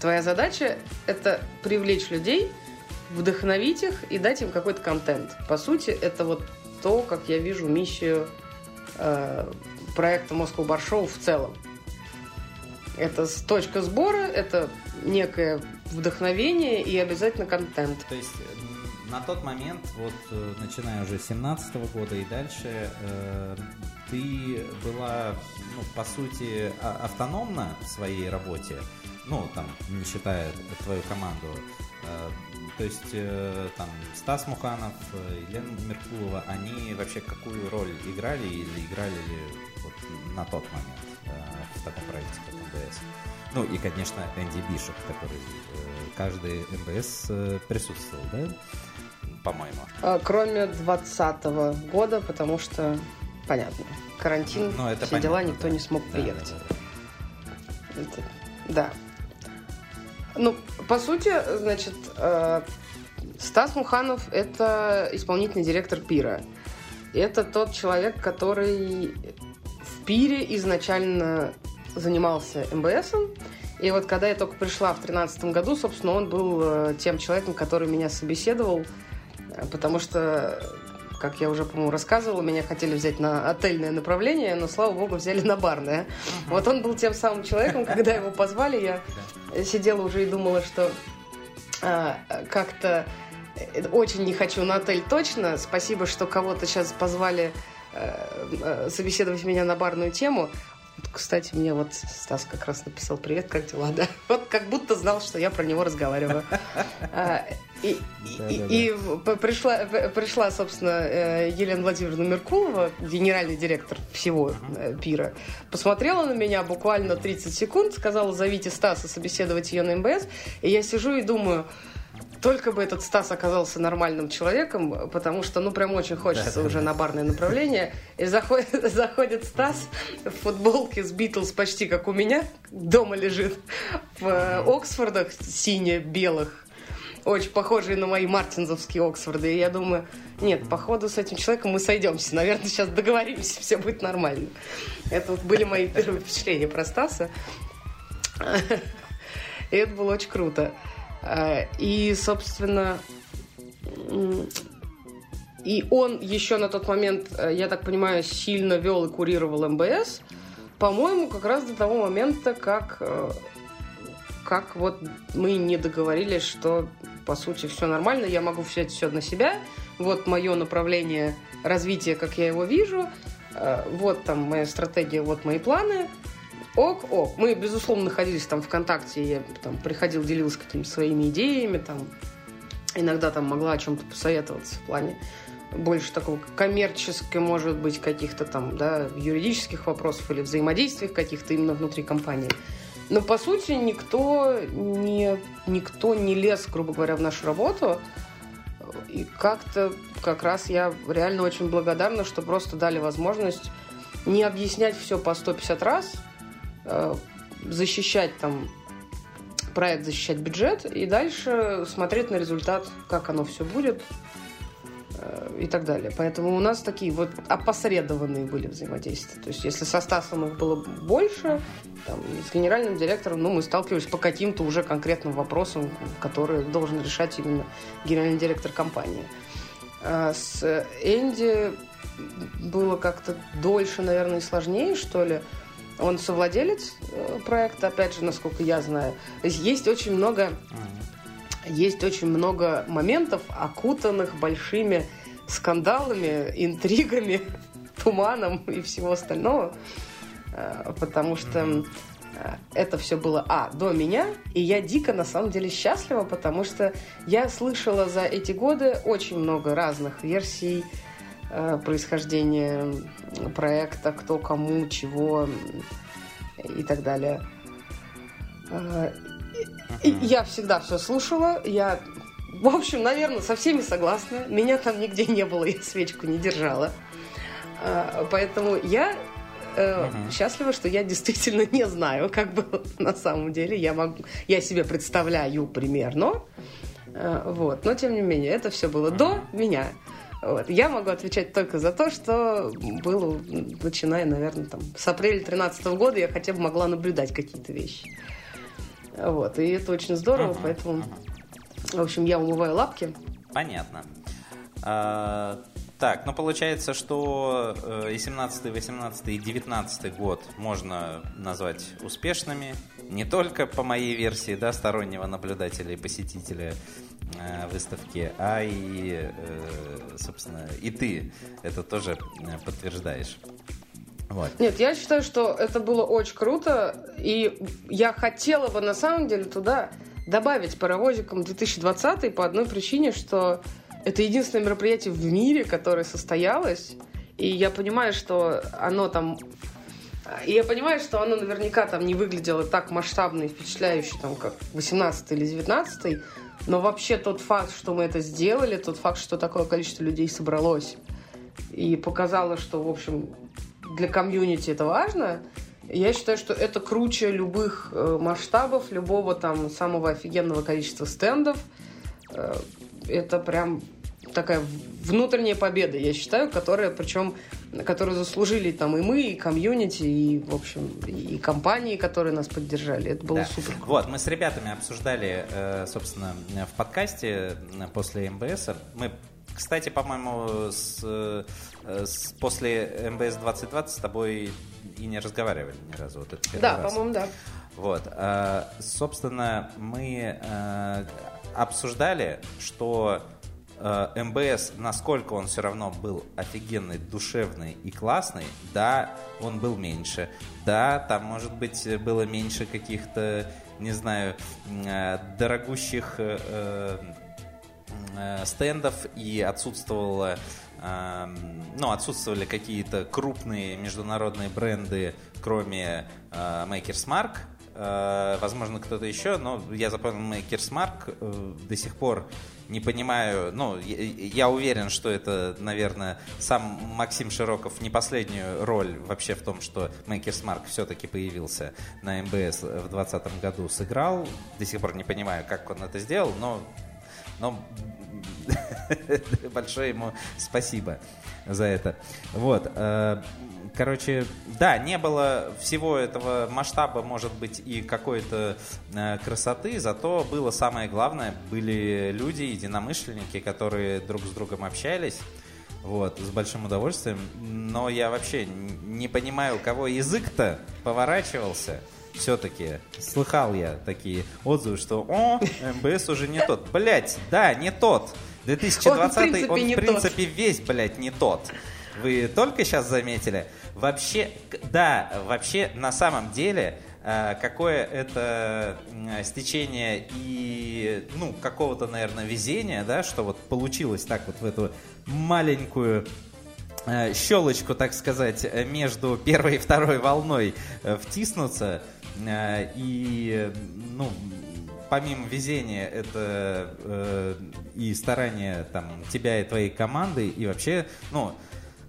Твоя задача – это привлечь людей, вдохновить их и дать им какой-то контент. По сути, это вот то, как я вижу миссию э, проекта Moscow Bar Show в целом. Это точка сбора, это некое вдохновение и обязательно контент. То есть на тот момент, вот э, начиная уже с 17 года и дальше, э, ты была, ну, по сути, а, автономна в своей работе, ну, там, не считая твою команду. Э, то есть э, там Стас Муханов, э, Елена Меркулова, они вообще какую роль играли или играли ли вот на тот момент в таком проекте, как МБС? Ну и, конечно, Энди Бишоп, который каждый МБС присутствовал, да? По-моему. А, кроме 2020 года, потому что, понятно, карантин, ну, это все понятно, дела, никто да. не смог приехать. Да. Это, да. Ну, по сути, значит, э, Стас Муханов – это исполнительный директор Пира. Это тот человек, который в Пире изначально занимался МБСом. И вот когда я только пришла в 2013 году, собственно, он был э, тем человеком, который меня собеседовал, потому что как я уже, по-моему, рассказывала, меня хотели взять на отельное направление, но, слава богу, взяли на барное. Uh-huh. Вот он был тем самым человеком, когда его позвали, я сидела уже и думала, что а, как-то э, очень не хочу на отель точно. Спасибо, что кого-то сейчас позвали э, собеседовать меня на барную тему. Кстати, мне вот Стас как раз написал «Привет, как дела?» [laughs] да? Вот как будто знал, что я про него разговариваю. И, и, и пришла, пришла, собственно, э, Елена Владимировна Меркулова, генеральный директор всего uh пира, посмотрела на меня буквально 30 секунд, сказала, зовите Стаса собеседовать ее на МБС, и я сижу и думаю, только бы этот Стас оказался нормальным человеком, потому что, ну, прям очень хочется да, уже да. на барное направление. И заходит, [laughs] заходит Стас в футболке с Битлз почти как у меня, дома лежит, в э, Оксфордах сине-белых, очень похожие на мои мартинзовские Оксфорды. И я думаю, нет, походу с этим человеком мы сойдемся. Наверное, сейчас договоримся, все будет нормально. Это вот были мои первые впечатления про Стаса. И это было очень круто. Э, и, собственно, и он еще на тот момент, э, я так понимаю, сильно вел и курировал МБС, по-моему, как раз до того момента, как, э, как вот мы не договорились, что, по сути, все нормально, я могу взять все на себя, вот мое направление развития, как я его вижу, вот там моя стратегия, вот мои планы – ок, ок. Мы, безусловно, находились там ВКонтакте, я там приходил, делился какими-то своими идеями, там иногда там могла о чем-то посоветоваться в плане больше такого коммерческого, может быть, каких-то там, да, юридических вопросов или взаимодействиях каких-то именно внутри компании. Но, по сути, никто не, никто не лез, грубо говоря, в нашу работу. И как-то как раз я реально очень благодарна, что просто дали возможность не объяснять все по 150 раз, э, защищать там проект, защищать бюджет и дальше смотреть на результат, как оно все будет и так далее. Поэтому у нас такие вот опосредованные были взаимодействия. То есть если со Стасом их было больше, там, с генеральным директором, ну, мы сталкивались по каким-то уже конкретным вопросам, которые должен решать именно генеральный директор компании. А с Энди было как-то дольше, наверное, и сложнее, что ли. Он совладелец э, проекта, опять же, насколько я знаю. Есть очень много, есть очень много моментов, окутанных большими скандалами, интригами, [laughs] туманом и всего остального. Э, потому что э, это все было, а, до меня, и я дико, на самом деле, счастлива, потому что я слышала за эти годы очень много разных версий э, происхождения проекта, кто кому, чего и так далее. И я всегда все слушала, я, в общем, наверное, со всеми согласна. Меня там нигде не было, я свечку не держала. Поэтому я угу. счастлива, что я действительно не знаю, как было [laughs] на самом деле. Я, могу, я себе представляю примерно. Э, вот. Но, тем не менее, это все было угу. до меня. Вот. Я могу отвечать только за то, что было, начиная, наверное, там, с апреля 2013 года я хотя бы могла наблюдать какие-то вещи. Вот. И это очень здорово, uh поэтому, в общем, я умываю лапки. Понятно. А, так, ну получается, что э, и 17, и 18, и 19 год можно назвать успешными. Не только по моей версии, да, стороннего наблюдателя и посетителя э, выставки, а и, э, собственно, и ты это тоже подтверждаешь. Вот. Нет, я считаю, что это было очень круто, и я хотела бы на самом деле туда добавить паровозиком 2020 по одной причине, что это единственное мероприятие в мире, которое состоялось. И я понимаю, что оно там... И я понимаю, что оно наверняка там не выглядело так масштабно и впечатляюще, там, как 18 или 19 но вообще тот факт, что мы это сделали, тот факт, что такое количество людей собралось и показало, что, в общем, для комьюнити это важно, я считаю, что это круче любых э, масштабов, любого там самого офигенного количества стендов. Э, это прям такая внутренняя победа, я считаю, которая, причем, которую заслужили там и мы, и комьюнити, и, в общем, и компании, которые нас поддержали. Это было да. супер. Вот, мы с ребятами обсуждали, э, собственно, в подкасте после МБС. Мы кстати, по-моему, с, с, после МБС 2020 с тобой и не разговаривали ни разу. Вот это да, по-моему, да. Вот. Э, собственно, мы обсуждали, что э, МБС, насколько он все равно был офигенный, душевный и классный, да, он был меньше. Да, там, может быть, было меньше каких-то, не знаю, э, дорогущих э, э, стендов и отсутствовало э, ну, отсутствовали какие-то крупные международные бренды, кроме э, Maker's Mark, Э, возможно, кто-то еще, но я запомнил Makers Mark, э, до сих пор не понимаю, ну, я, уверен, что это, наверное, сам Максим Широков не последнюю роль вообще в том, что Makers Mark все-таки появился на МБС в 2020 году, сыграл. До сих пор не понимаю, как он это сделал, но, но [laughs] большое ему спасибо за это. Вот. Э, короче, да, не было всего этого масштаба, может быть, и какой-то э, красоты, зато было самое главное, были люди, единомышленники, которые друг с другом общались, вот, с большим удовольствием. Но я вообще не понимаю, у кого язык-то поворачивался. Все-таки слыхал я такие отзывы, что «О, МБС уже не тот». Блять, да, не тот. 2020 он, в принципе, он, в принципе весь, блядь, не тот. Вы только сейчас заметили? Вообще, да, вообще, на самом деле, э, какое это стечение и, ну, какого-то, наверное, везения, да, что вот получилось так вот в эту маленькую э, щелочку, так сказать, между первой и второй волной втиснуться. И, ну, помимо везения, это э, и старания там, тебя и твоей команды, и вообще, ну,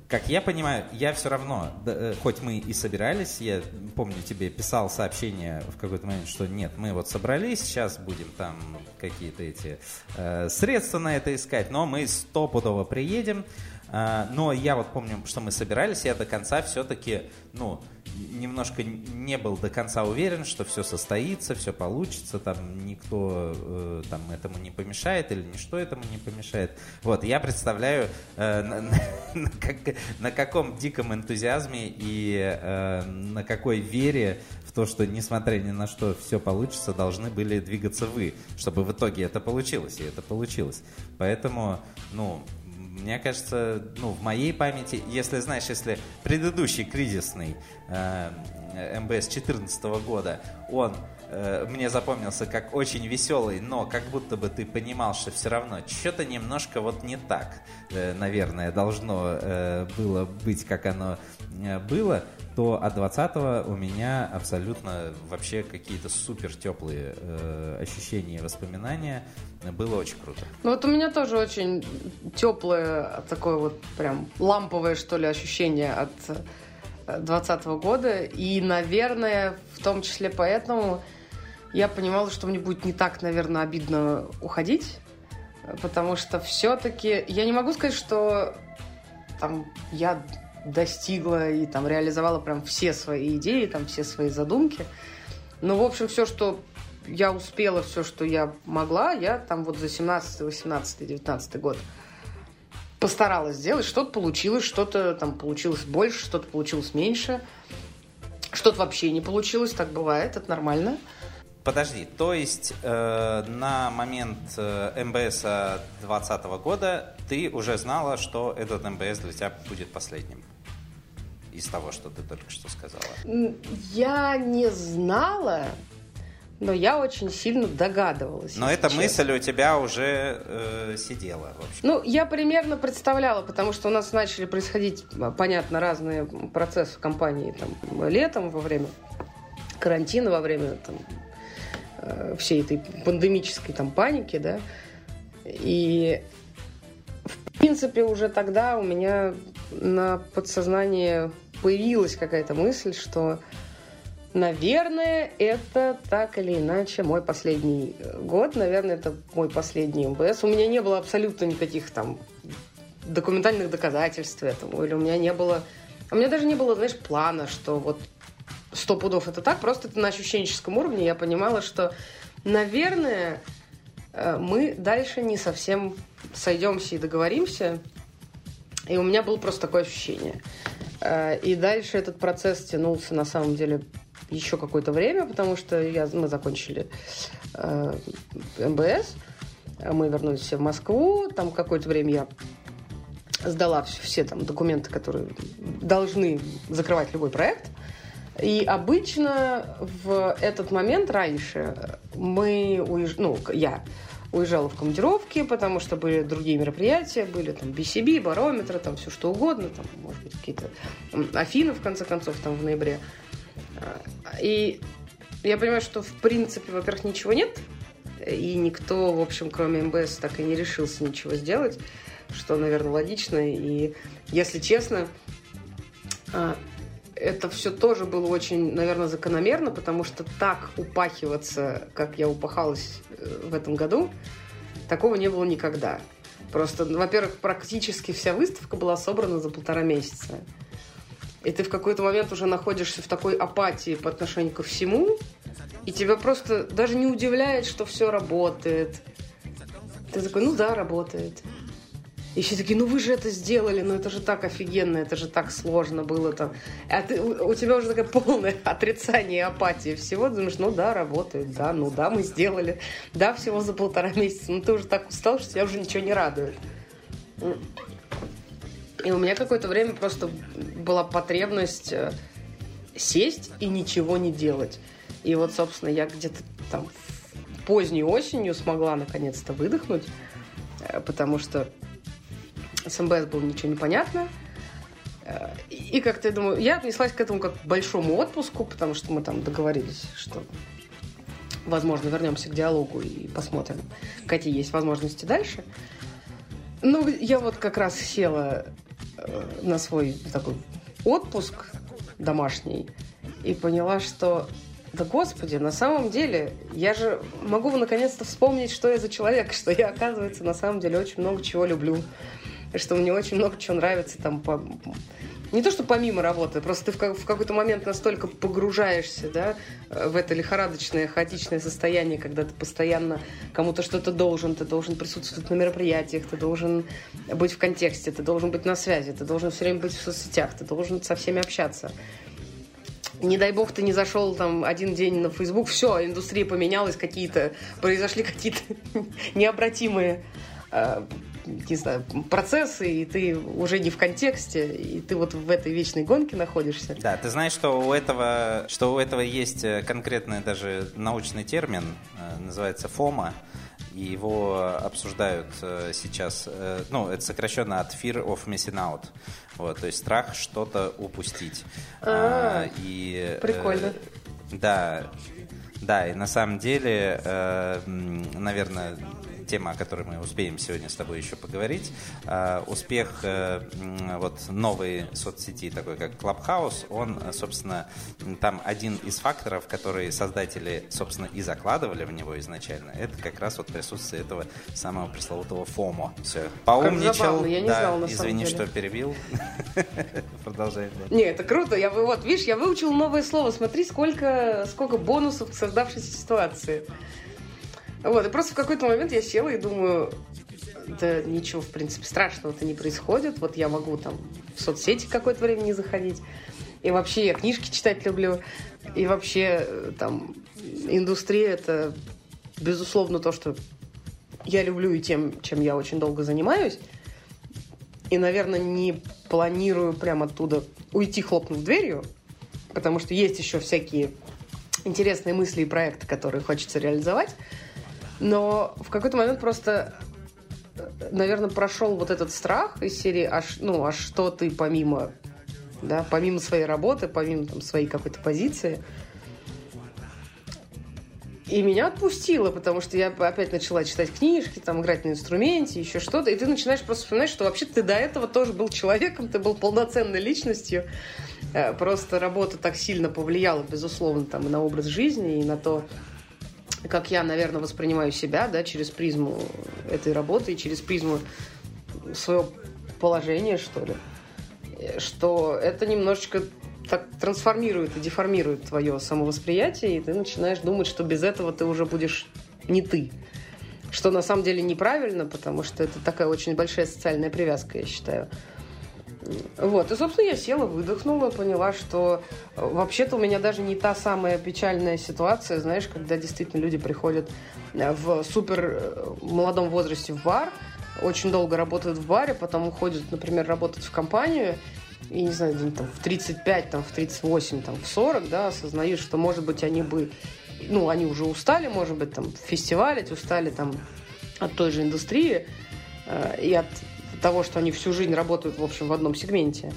как я понимаю, я все равно, да, э, хоть мы и собирались, я помню, тебе писал сообщение в какой-то момент, что нет, мы вот собрались, сейчас будем там какие-то эти э, средства на это искать, но мы стопудово приедем. Э, но я вот помню, что мы собирались, я до конца все-таки, ну, немножко не был до конца уверен, что все состоится, все получится, там никто э, там этому не помешает или ничто этому не помешает. Вот, я представляю, э, [laughs] на, на, на, как, на каком диком энтузиазме и э, на какой вере в то, что несмотря ни на что все получится, должны были двигаться вы, чтобы в итоге это получилось, и это получилось. Поэтому, ну, мне кажется, ну, в моей памяти, если, знаешь, если предыдущий кризисный э, МБС 2014 года, он э, мне запомнился как очень веселый, но как будто бы ты понимал, что все равно что-то немножко вот не так, э, наверное, должно э, было быть, как оно э, было, то от 20 у меня абсолютно вообще какие-то супер теплые э, ощущения и воспоминания. Было очень круто. Ну вот у меня тоже очень теплое, такое вот прям ламповое, что ли, ощущение от 2020 года. И, наверное, в том числе поэтому я понимала, что мне будет не так, наверное, обидно уходить. Потому что все-таки я не могу сказать, что там я достигла и там реализовала прям все свои идеи, там все свои задумки. Но, в общем, все, что я успела, все, что я могла, я там вот за 17, 18, 19 год постаралась сделать. Что-то получилось, что-то там получилось больше, что-то получилось меньше. Что-то вообще не получилось, так бывает, это нормально. Подожди, то есть э, на момент э, МБС 2020 года ты уже знала, что этот МБС для тебя будет последним? Из того, что ты только что сказала. Я не знала, но я очень сильно догадывалась. Но эта честно. мысль у тебя уже э, сидела, в общем. Ну, я примерно представляла, потому что у нас начали происходить, понятно, разные процессы в компании там, летом, во время карантина, во время там, Э, всей этой пандемической там паники, да. И в принципе уже тогда у меня на подсознании появилась какая-то мысль, что, наверное, это так или иначе мой последний год, наверное, это мой последний МБС. У меня не было абсолютно никаких там документальных доказательств этому, или у меня не было... У меня даже не было, знаешь, плана, что вот сто пудов это так, просто это на ощущенческом уровне я понимала, что, наверное, э, мы дальше не совсем сойдемся и договоримся. И у меня было просто такое ощущение. Э, и дальше этот процесс тянулся на самом деле еще какое-то время, потому что я, мы закончили э, МБС, мы вернулись все в Москву, там какое-то время я сдала все, все там документы, которые должны закрывать любой проект. И обычно в этот момент раньше мы уезж... ну, я уезжала в командировки, потому что были другие мероприятия, были там BCB, барометры, там все что угодно, там, может быть, какие-то Афины, в конце концов, там в ноябре. И я понимаю, что в принципе, во-первых, ничего нет, и никто, в общем, кроме МБС, так и не решился ничего сделать, что, наверное, логично. И, если честно, а, это все тоже было очень, наверное, закономерно, потому что так упахиваться, как я упахалась э, в этом году, такого не было никогда. Просто, во-первых, практически вся выставка была собрана за полтора месяца. И ты в какой-то момент уже находишься в такой апатии по отношению ко всему, и тебя просто даже не удивляет, что все работает. Ты такой, ну да, работает. И все такие, ну вы же это сделали, ну это же так офигенно, это же так сложно было там. А ты, у тебя уже такое полное [laughs] отрицание и апатия всего. Думаешь, ну да, работает, да, ну да, мы сделали. Да, всего за полтора месяца. Ну ты уже так устал, что тебя уже ничего не радует. И у меня какое-то время просто была потребность э, сесть и ничего не делать. И вот, собственно, я где-то там поздней осенью смогла наконец-то выдохнуть, э, потому что с МБС было ничего не понятно. Э, и как-то, я думаю, я отнеслась к этому как к большому отпуску, потому что мы там договорились, что, возможно, вернемся к диалогу и посмотрим, какие есть возможности дальше. Ну, я вот как раз села э, на свой такой отпуск домашний и поняла, что да господи, на самом деле, я же могу наконец-то вспомнить, что я за человек, [laughs] что я, оказывается, на самом деле очень много чего люблю, что мне очень много чего нравится там по... Не то, что помимо работы, просто ты в, какой-то момент настолько погружаешься да, в это лихорадочное, хаотичное состояние, когда ты постоянно кому-то что-то должен, ты должен присутствовать на мероприятиях, ты должен быть в контексте, ты должен быть на связи, ты должен все время быть в соцсетях, ты должен со всеми общаться. Не дай бог ты не зашел там один день на Facebook, все, индустрия поменялась, какие-то произошли какие-то [laughs] необратимые э, не знаю, процессы, и ты уже не в контексте, и ты вот в этой вечной гонке находишься. Да, ты знаешь, что у этого, что у этого есть э, конкретный даже научный термин, э, называется ФОМА, и его обсуждают э, сейчас, ну, это сокращенно от Fear of Missing Out, вот, то есть страх что-то упустить. А, а, и, прикольно. Да, да, и на самом деле, наверное, тема, о которой мы успеем сегодня с тобой еще поговорить. А, успех э, вот новой соцсети, такой как Clubhouse, он, собственно, там один из факторов, которые создатели, собственно, и закладывали в него изначально, это как раз вот присутствие этого самого пресловутого ФОМО. Все, поумничал. я не да, знала, на извини, самом деле. что перебил. [laughs] Продолжай. Не, это круто. Я, вот, видишь, я выучил новое слово. Смотри, сколько, сколько бонусов к создавшейся ситуации. Вот, и просто в какой-то момент я села и думаю, да ничего, в принципе, страшного-то не происходит. Вот я могу там в соцсети какое-то время не заходить. И вообще я книжки читать люблю. И вообще э, там индустрия это безусловно то, что я люблю и тем, чем я очень долго занимаюсь. И, наверное, не планирую прямо оттуда уйти, хлопнув дверью, потому что есть еще всякие интересные мысли и проекты, которые хочется реализовать. Но в какой-то момент просто, наверное, прошел вот этот страх из серии, аж, ну, а что ты помимо, да, помимо своей работы, помимо там, своей какой-то позиции, и меня отпустило, потому что я опять начала читать книжки, там, играть на инструменте, еще что-то. И ты начинаешь просто вспоминать, что вообще ты до этого тоже был человеком, ты был полноценной личностью. Э, просто работа так сильно повлияла, безусловно, там, и на образ жизни, и на то, как я, наверное, воспринимаю себя, да, через призму этой работы и через призму своего положения, что ли, что это немножечко так трансформирует и деформирует твое самовосприятие, и ты начинаешь думать, что без этого ты уже будешь не ты. Что на самом деле неправильно, потому что это такая очень большая социальная привязка, я считаю. Вот, и, собственно, я села, выдохнула, поняла, что э, вообще-то у меня даже не та самая печальная ситуация, знаешь, когда действительно люди приходят э, в супер э, молодом возрасте в бар, очень долго работают в баре, потом уходят, например, работать в компанию, и, не знаю, там, в 35, там, в 38, там, в 40, да, осознают, что, может быть, они бы, ну, они уже устали, может быть, там, фестивалить, устали, там, от той же индустрии, и от того, что они всю жизнь работают, в общем, в одном сегменте.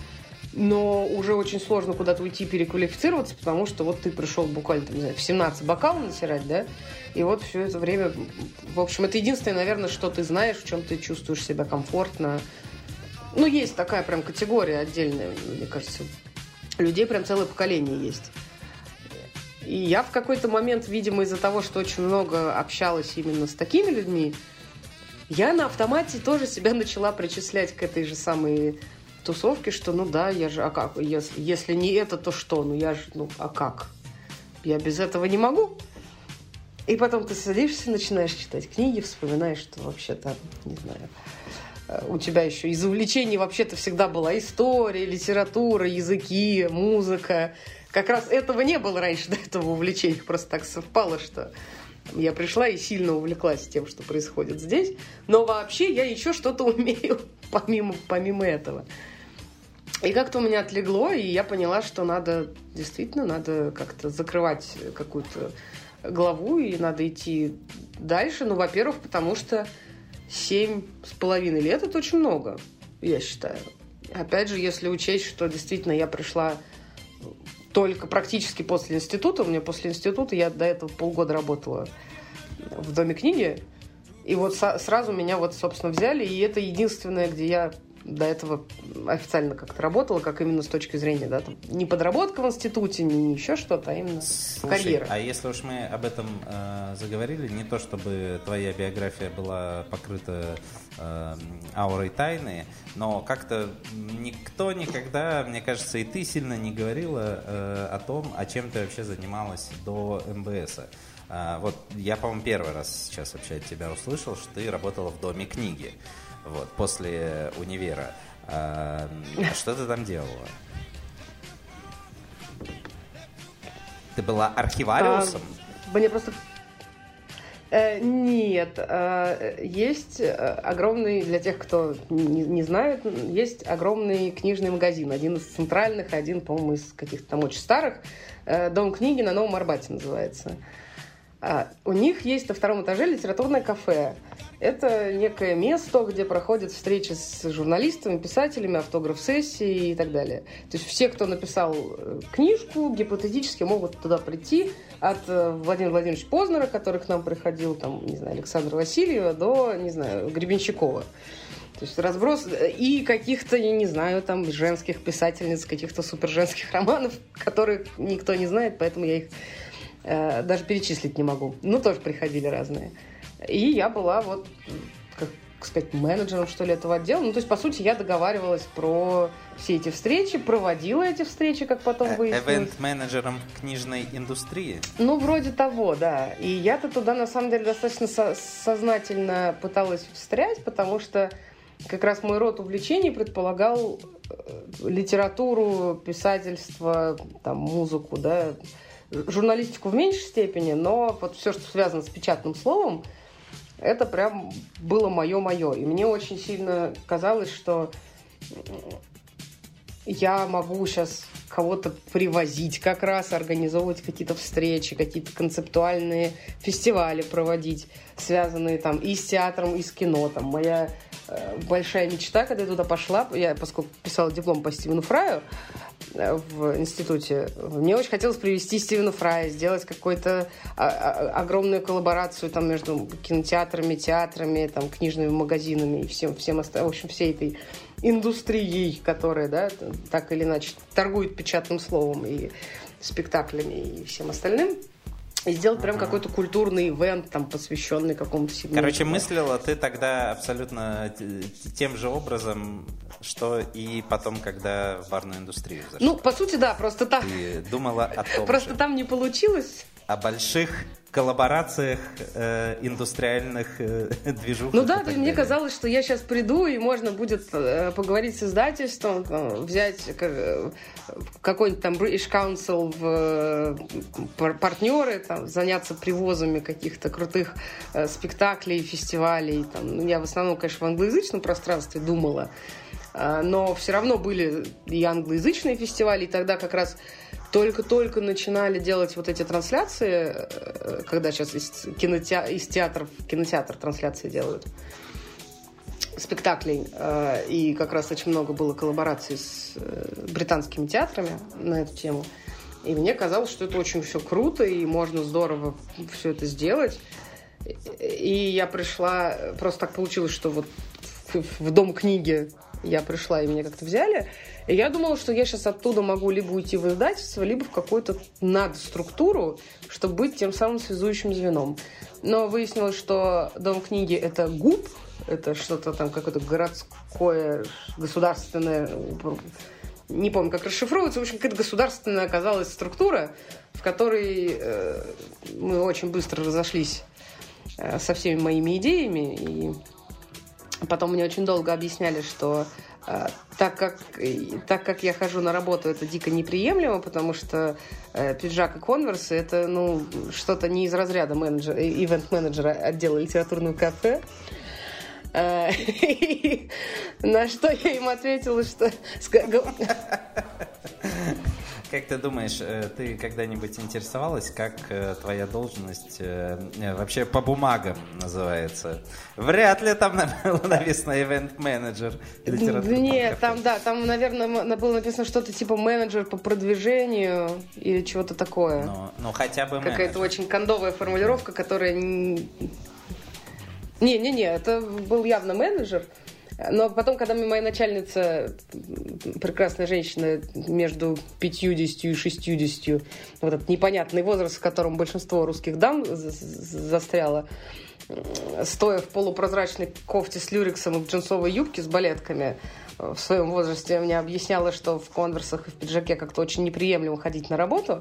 Но уже очень сложно куда-то уйти переквалифицироваться, потому что вот ты пришел буквально, там, не знаю, в 17 бокалов натирать, да, и вот все это время, в общем, это единственное, наверное, что ты знаешь, в чем ты чувствуешь себя комфортно. Ну, есть такая прям категория отдельная, мне кажется. Людей прям целое поколение есть. И я в какой-то момент, видимо, из-за того, что очень много общалась именно с такими людьми, я на автомате тоже себя начала причислять к этой же самой тусовке, что ну да, я же, а как, если, если не это, то что? Ну я же, ну а как? Я без этого не могу. И потом ты садишься, начинаешь читать книги, вспоминаешь, что вообще-то, не знаю, э, у тебя еще из увлечений вообще-то всегда была история, литература, языки, музыка. Как раз этого не было раньше до этого увлечения, просто так совпало, что я пришла и сильно увлеклась тем, что происходит здесь. Но вообще я еще что-то [laughs] умею помимо, помимо этого. И как-то у меня отлегло, и я поняла, что надо, действительно, надо как-то закрывать какую-то главу, и надо идти дальше. Ну, во-первых, потому что семь с половиной лет – это очень много, я считаю. Опять же, если учесть, что действительно я пришла только практически после института. У меня после института я до этого полгода работала в Доме книги. И вот сразу меня вот, собственно, взяли. И это единственное, где я до этого официально как-то работала, как именно с точки зрения, да, там, не подработка в институте, не, еще что-то, а именно Слушай, карьера. А если уж мы об этом э, заговорили, не то чтобы твоя биография была покрыта э, аурой тайны, но как-то никто никогда, мне кажется, и ты сильно не говорила э, о том, о чем ты вообще занималась до МБС. А, вот я, по-моему, первый раз сейчас вообще от тебя услышал, что ты работала в Доме книги вот, после универа. А, что ты там делала? Ты была архивариусом? А, мне просто... Э, нет, э, есть огромный, для тех, кто не, не знает, есть огромный книжный магазин. Один из центральных, один, по-моему, из каких-то там очень старых. Э, Дом книги на Новом Арбате называется. А, у них есть на втором этаже литературное кафе. Это некое место, где проходят встречи с журналистами, писателями, автограф-сессии и так далее. То есть все, кто написал э, книжку, гипотетически могут туда прийти от э, Владимира Владимировича Познера, который к нам приходил, там, не знаю, Александра Васильева, до, не знаю, Гребенщикова. То есть разброс э, и каких-то, я не знаю, там женских писательниц, каких-то суперженских романов, которых никто не знает, поэтому я их Э, даже перечислить не могу. Ну, тоже приходили разные. И я была вот, как сказать, менеджером, что ли, этого отдела. Ну, то есть, по сути, я договаривалась про все эти встречи, проводила эти встречи, как потом э, выяснилось. Эвент-менеджером книжной индустрии? Ну, вроде того, да. И я-то туда, на самом деле, достаточно со- сознательно пыталась встрять, потому что как раз мой род увлечений предполагал э, литературу, писательство, там, музыку, да, журналистику в меньшей степени, но вот все, что связано с печатным словом, это прям было мое-мое. И мне очень сильно казалось, что я могу сейчас кого-то привозить как раз, организовывать какие-то встречи, какие-то концептуальные фестивали проводить, связанные там и с театром, и с кино. Там моя э, большая мечта, когда я туда пошла, я, поскольку писала диплом по Стивену Фраю, в институте. Мне очень хотелось привести Стивена Фрая, сделать какую-то а, а, огромную коллаборацию там между кинотеатрами, театрами, там, книжными магазинами и всем, всем в общем, всей этой индустрией, которая, да, так или иначе торгует печатным словом и спектаклями и всем остальным и сделать прям какой-то культурный ивент, там, посвященный какому-то сегменту. Короче, мыслила ты тогда абсолютно тем же образом, что и потом, когда в барную индустрию зашла. Ну, по сути, да, просто так. Ты думала о том Просто же. там не получилось. О больших коллаборациях э, индустриальных э, [laughs] движух. Ну да, мне казалось, что я сейчас приду, и можно будет э, поговорить с издательством, там, взять э, какой-нибудь там British Council в э, партнеры, там, заняться привозами каких-то крутых э, спектаклей, фестивалей. Там. Ну, я в основном, конечно, в англоязычном пространстве думала, э, но все равно были и англоязычные фестивали, и тогда как раз только-только начинали делать вот эти трансляции, э, когда сейчас из, кинотеатр, из театров кинотеатр трансляции делают спектаклей. Э, и как раз очень много было коллабораций с э, британскими театрами на эту тему. И мне казалось, что это очень все круто, и можно здорово все это сделать. И я пришла, просто так получилось, что вот в дом книги я пришла, и меня как-то взяли. И я думала, что я сейчас оттуда могу либо уйти в издательство, либо в какую-то надструктуру, чтобы быть тем самым связующим звеном. Но выяснилось, что Дом книги — это ГУП, это что-то там какое-то городское, государственное, не помню, как расшифровывается, в общем, какая-то государственная оказалась структура, в которой э, мы очень быстро разошлись э, со всеми моими идеями, и потом мне очень долго объясняли, что а, так как, так как я хожу на работу, это дико неприемлемо, потому что э, пиджак и конверсы это ну, что-то не из разряда менеджера, ивент-менеджера отдела литературного кафе. Э, [laughs] на что я им ответила, что... Как ты думаешь, э, ты когда-нибудь интересовалась, как э, твоя должность вообще по бумагам называется? Вряд ли там [laughs] написано event менеджер Нет, там, да, там, наверное, было написано что-то типа менеджер по продвижению или чего-то такое. Ну, ну хотя бы Какая-то очень кондовая формулировка, которая не-не-не, это был явно менеджер. Но потом, когда моя начальница, прекрасная женщина, между 50 и 60, вот этот непонятный возраст, в котором большинство русских дам застряло, стоя в полупрозрачной кофте с люрексом и в джинсовой юбке с балетками, в своем возрасте мне объясняла, что в конверсах и в пиджаке как-то очень неприемлемо ходить на работу.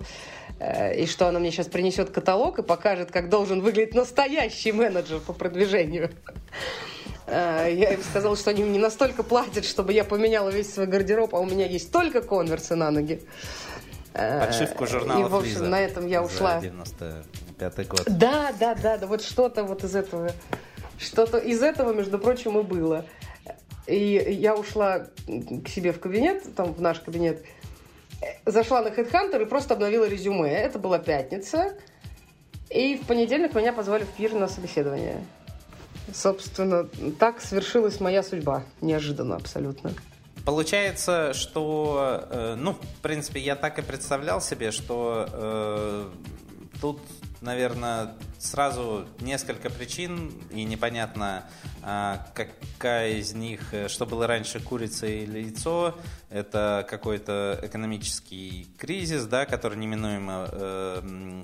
Э, и что она мне сейчас принесет каталог и покажет, как должен выглядеть настоящий менеджер по продвижению. Э, я им сказала, что они мне не настолько платят, чтобы я поменяла весь свой гардероб, а у меня есть только конверсы на ноги. Э, Подшивку журнала И, в общем, Флиза на этом я ушла. 95 год. Да, да, да, да, вот что-то вот из этого. Что-то из этого, между прочим, и было. И я ушла к себе в кабинет, там в наш кабинет, зашла на HeadHunter и просто обновила резюме. Это была пятница. И в понедельник меня позвали в ПИР на собеседование. Собственно, так свершилась моя судьба. Неожиданно абсолютно. Получается, что, э, ну, в принципе, я так и представлял себе, что э, тут наверное, сразу несколько причин, и непонятно, а, какая из них, э, что было раньше, курица или яйцо. Это какой-то экономический кризис, да, который неминуемо э,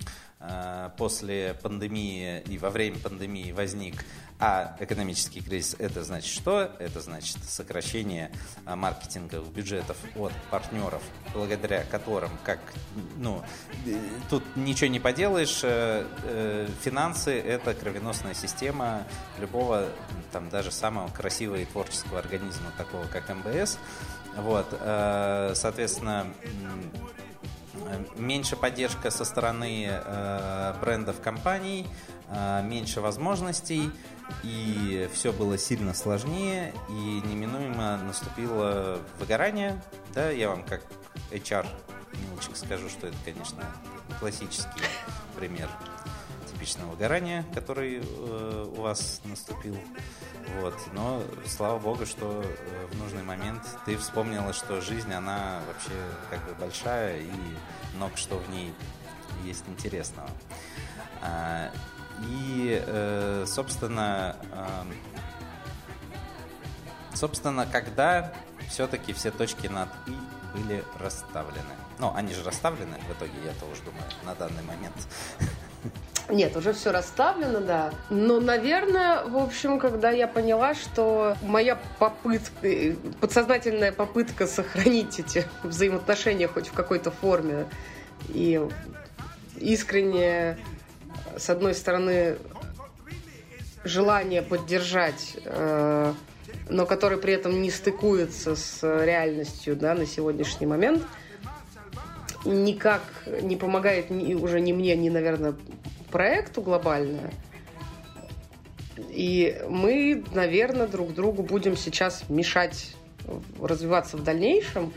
после пандемии и во время пандемии возник а экономический кризис это значит что? Это значит сокращение а, маркетинговых бюджетов от партнеров, благодаря которым, как, ну, тут ничего не поделаешь, э, э, финансы это кровеносная система любого, там, даже самого красивого и творческого организма, такого как МБС. Вот, э, соответственно, меньше поддержка со стороны брендов компаний, меньше возможностей, и все было сильно сложнее, и неминуемо наступило выгорание. Да, я вам как HR милочек скажу, что это, конечно, классический пример типичного выгорания, который э, у вас наступил. Вот. Но слава богу, что э, в нужный момент ты вспомнила, что жизнь, она вообще как бы большая и много что в ней есть интересного. А, и, э, собственно, собственно, когда все-таки все точки над «и» были расставлены. Ну, они же расставлены в итоге, я тоже думаю, на данный момент. [laughs] Нет, уже все расставлено, да. Но, наверное, в общем, когда я поняла, что моя попытка, подсознательная попытка сохранить эти взаимоотношения хоть в какой-то форме и искренне с одной стороны, желание поддержать, э, но который при этом не стыкуется с реальностью да, на сегодняшний момент, никак не помогает ни, уже ни мне, ни, наверное, проекту глобально. И мы, наверное, друг другу будем сейчас мешать развиваться в дальнейшем.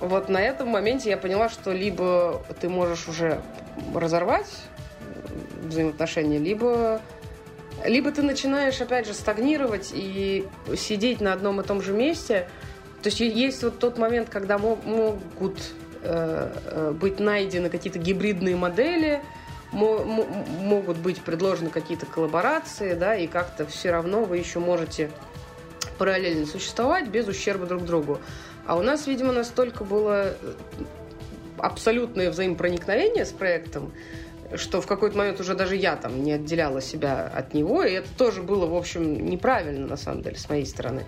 Вот на этом моменте я поняла, что либо ты можешь уже разорвать взаимоотношения, либо, либо ты начинаешь, опять же, стагнировать и сидеть на одном и том же месте. То есть есть вот тот момент, когда могут быть найдены какие-то гибридные модели, могут быть предложены какие-то коллаборации, да, и как-то все равно вы еще можете параллельно существовать без ущерба друг другу. А у нас, видимо, настолько было абсолютное взаимопроникновение с проектом, что в какой-то момент уже даже я там не отделяла себя от него, и это тоже было, в общем, неправильно, на самом деле, с моей стороны.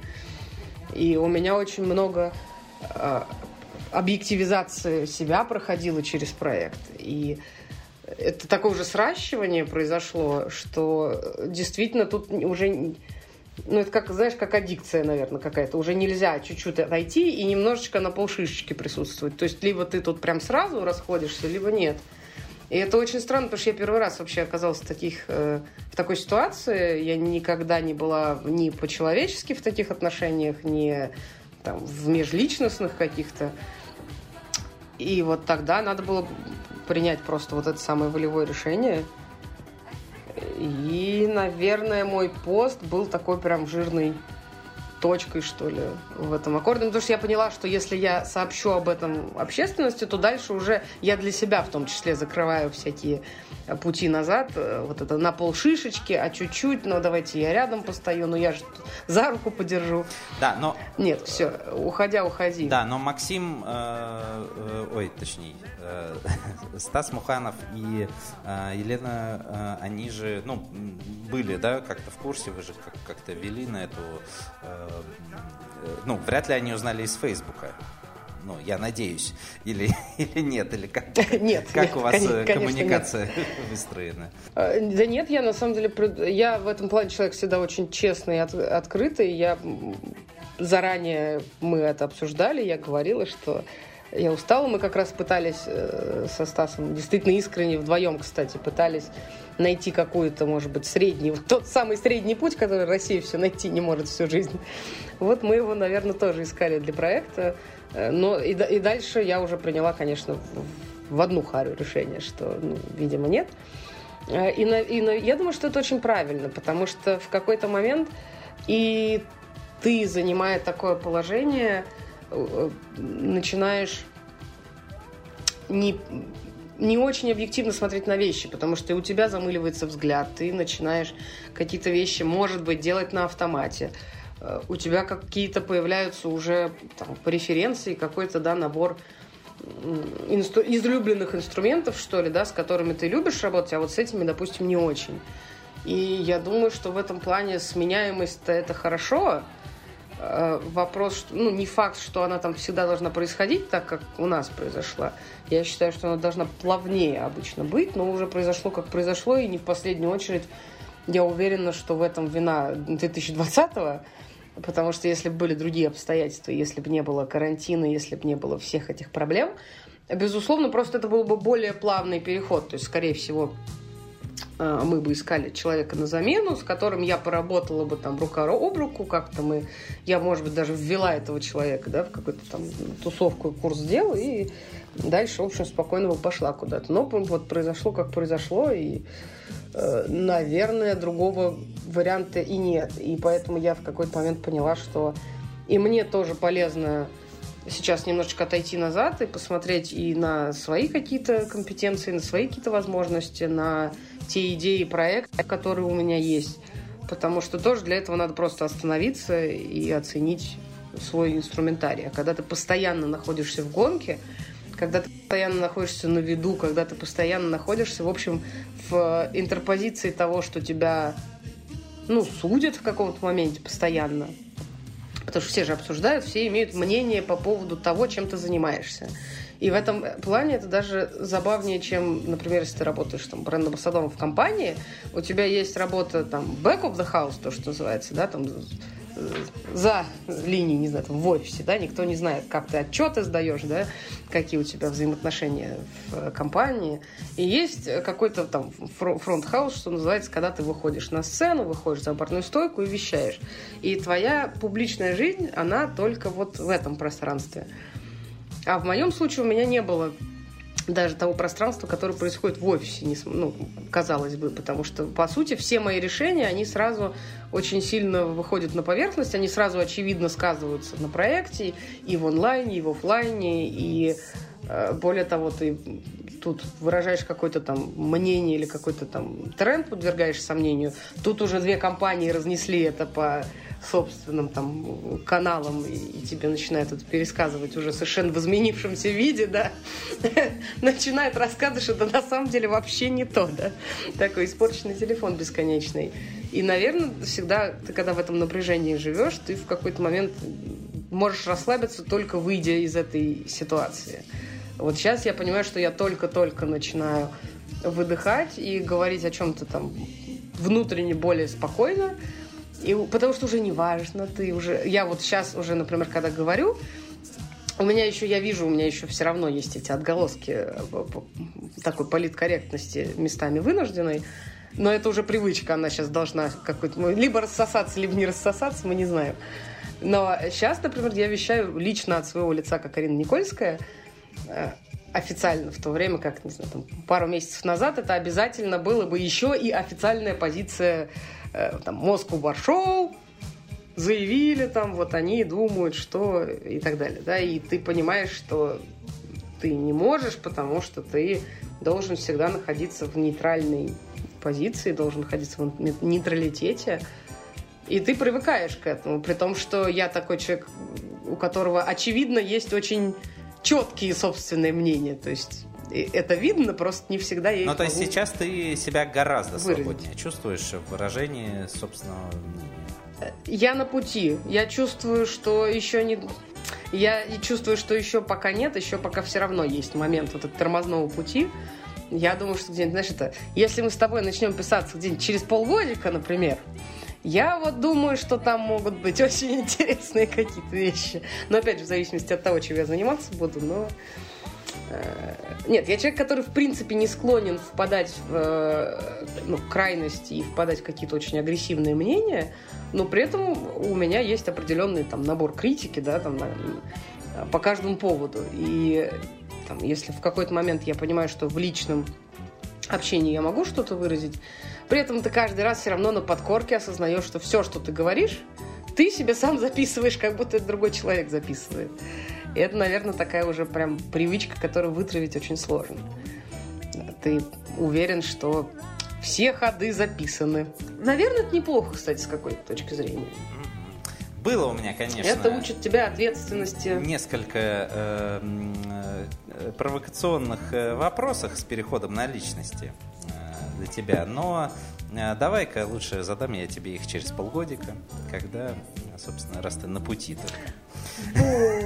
И у меня очень много объективизации себя проходило через проект. И это такое уже сращивание произошло, что действительно тут уже ну, это как, знаешь, как аддикция, наверное, какая-то. Уже нельзя чуть-чуть отойти и немножечко на полшишечки присутствовать. То есть, либо ты тут прям сразу расходишься, либо нет. И это очень странно, потому что я первый раз вообще оказалась в, таких, э, в такой ситуации. Я никогда не была ни по-человечески в таких отношениях, ни там, в межличностных каких-то. И вот тогда надо было принять просто вот это самое волевое решение. И, наверное, мой пост был такой прям жирный точкой, что ли, в этом аккорде. Ну, потому что я поняла, что если я сообщу об этом общественности, то дальше уже я для себя в том числе закрываю всякие пути назад. Э, вот это на пол шишечки, а чуть-чуть, ну, давайте я рядом постою, ну, я же за руку подержу. Да, но... Нет, все, уходя, уходи. Да, но Максим, э, э, ой, точнее, э, [laughs] Стас Муханов и э, Елена, э, они же, ну, были, да, как-то в курсе, вы же как- как-то вели на эту э, ну, вряд ли они узнали из Фейсбука. Ну, я надеюсь. Или, [laughs] или нет, или как, [laughs] Нет, как нет, у вас конечно, э, конечно, коммуникация [laughs] выстроена? Э, Да нет, я на самом деле, я в этом плане человек всегда очень честный и от- открытый. Я заранее мы это обсуждали, я говорила, что я устала. Мы как раз пытались э, со Стасом, действительно искренне, вдвоем, кстати, пытались найти какую-то, может быть, средний, вот тот самый средний путь, который Россия все найти не может всю жизнь. Вот мы его, наверное, тоже искали для проекта. Э, Но и, и дальше я уже приняла, конечно, в, в одну харю решение, что, ну, видимо, нет. Э, И, на- и на- я думаю, что это очень правильно, потому что в какой-то момент и ты, занимая такое положение, э, начинаешь не, не очень объективно смотреть на вещи, потому что у тебя замыливается взгляд, ты начинаешь какие-то вещи, может быть, делать на автомате. Э, У тебя какие-то появляются уже там, преференции, какой-то да, набор инстру- излюбленных инструментов, что ли, да, с которыми ты любишь работать, а вот с этими, допустим, не очень. И я думаю, что в этом плане сменяемость-то это хорошо. Э, Вопрос, ну, не факт, что она там всегда должна происходить так, как у нас произошла. Я считаю, что она должна плавнее обычно быть, но уже произошло, как произошло, и не в последнюю очередь я уверена, что в этом вина 2020-го, потому что если бы были другие обстоятельства, если бы не было карантина, если бы не было всех этих проблем, безусловно, просто это был бы более плавный переход. То есть, скорее всего, мы бы искали человека на замену, с которым я поработала бы там рука об руку, как-то мы, я, может быть, даже ввела этого человека, да, в какую-то там тусовку, курс дел, и дальше, в общем, спокойно бы пошла куда-то. Но вот произошло, как произошло, и, э, наверное, другого варианта и нет. И поэтому я в какой-то момент поняла, что и мне тоже полезно сейчас немножечко отойти назад и посмотреть и на свои какие-то компетенции, на свои какие-то возможности, на те идеи и проекты, которые у меня есть. Потому что тоже для этого надо просто остановиться и оценить свой инструментарий. А когда ты постоянно находишься в гонке, когда ты постоянно находишься на виду, когда ты постоянно находишься, в общем, в интерпозиции того, что тебя, ну, судят в каком-то моменте постоянно, потому что все же обсуждают, все имеют мнение по поводу того, чем ты занимаешься. И в этом плане это даже забавнее, чем, например, если ты работаешь там бренд-амбассадором в компании, у тебя есть работа там back of the house, то, что называется, да, там э, за линией, не знаю, там, в офисе, да, никто не знает, как ты отчеты сдаешь, да, какие у тебя взаимоотношения в компании. И есть какой-то там front house, что называется, когда ты выходишь на сцену, выходишь за барную стойку и вещаешь. И твоя публичная жизнь, она только вот в этом пространстве. А в моем случае у меня не было даже того пространства, которое происходит в офисе, не, ну, казалось бы, потому что, по сути, все мои решения, они сразу очень сильно выходят на поверхность, они сразу очевидно сказываются на проекте и в онлайне, и в офлайне, и э, более того, ты тут выражаешь какое-то там мнение или какой-то там тренд подвергаешь сомнению, тут уже две компании разнесли это по собственным там каналам, и, тебе начинают это пересказывать уже совершенно в изменившемся виде, да, [laughs] начинает рассказывать, что это на самом деле вообще не то, да, такой испорченный телефон бесконечный. И, наверное, всегда, ты когда в этом напряжении живешь, ты в какой-то момент можешь расслабиться, только выйдя из этой ситуации. Вот сейчас я понимаю, что я только-только начинаю выдыхать и говорить о чем-то там внутренне более спокойно, и, потому что уже не важно, ты уже... Я вот сейчас уже, например, когда говорю, у меня еще, я вижу, у меня еще все равно есть эти отголоски э, такой политкорректности местами вынужденной. Но это уже привычка, она сейчас должна какой-то... Ну, либо рассосаться, либо не рассосаться, мы не знаем. Но сейчас, например, я вещаю лично от своего лица, как Арина Никольская, э, официально, в то время как, не знаю, там, пару месяцев назад это обязательно было бы еще и официальная позиция э, там, Москву Баршоу, заявили там, вот они думают, что и так далее, да, и ты понимаешь, что ты не можешь, потому что ты должен всегда находиться в нейтральной позиции, должен находиться в нейтралитете, и ты привыкаешь к этому, при том, что я такой человек, у которого, очевидно, есть очень четкие собственные мнения, то есть это видно, просто не всегда я Ну, то есть сейчас ты себя гораздо выразить. свободнее чувствуешь в выражении собственного я на пути. Я чувствую, что еще не... Я чувствую, что еще пока нет, еще пока все равно есть момент вот этого тормозного пути. Я думаю, что где-нибудь, знаешь, это... Если мы с тобой начнем писаться где-нибудь через полгодика, например, я вот думаю, что там могут быть [laughs] очень интересные какие-то вещи. Но опять же, в зависимости от того, чем я заниматься буду, но... Э, нет, я человек, который в принципе не склонен впадать в э, ну, крайности и впадать в какие-то очень агрессивные мнения, но при этом у меня есть определенный там набор критики, да, там по каждому поводу. И там, если в какой-то момент я понимаю, что в личном общении я могу что-то выразить, при этом ты каждый раз все равно на подкорке осознаешь, что все, что ты говоришь, ты себе сам записываешь, как будто это другой человек записывает. И это, наверное, такая уже прям привычка, которую вытравить очень сложно. Ты уверен, что все ходы записаны. Наверное, это неплохо, кстати, с какой-то точки зрения. Было у меня, конечно. Это учит тебя ответственности. Несколько э, э, провокационных э, вопросов с переходом на личности э, для тебя. Но э, давай-ка лучше задам я тебе их через полгодика, когда, собственно, раз ты на пути только.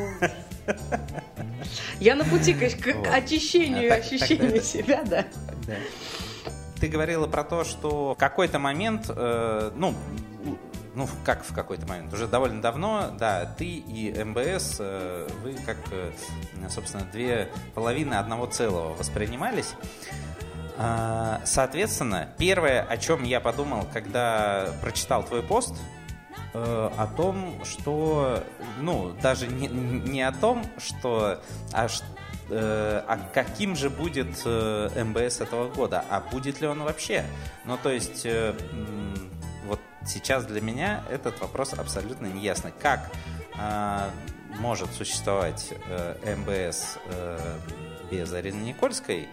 Я на пути к очищению ощущения себя, да. Ты говорила про то, что в какой-то момент, э, ну, ну, как в какой-то момент, уже довольно давно, да, ты и МБС, э, вы как, э, собственно, две половины одного целого воспринимались. Э, соответственно, первое, о чем я подумал, когда прочитал твой пост, о том, что, ну, даже не, не о том, что, а Э, а каким же будет э, МБС этого года, а будет ли он вообще? Ну, то есть, э, вот сейчас для меня этот вопрос абсолютно неясный. Как может существовать МБС без Арины Никольской,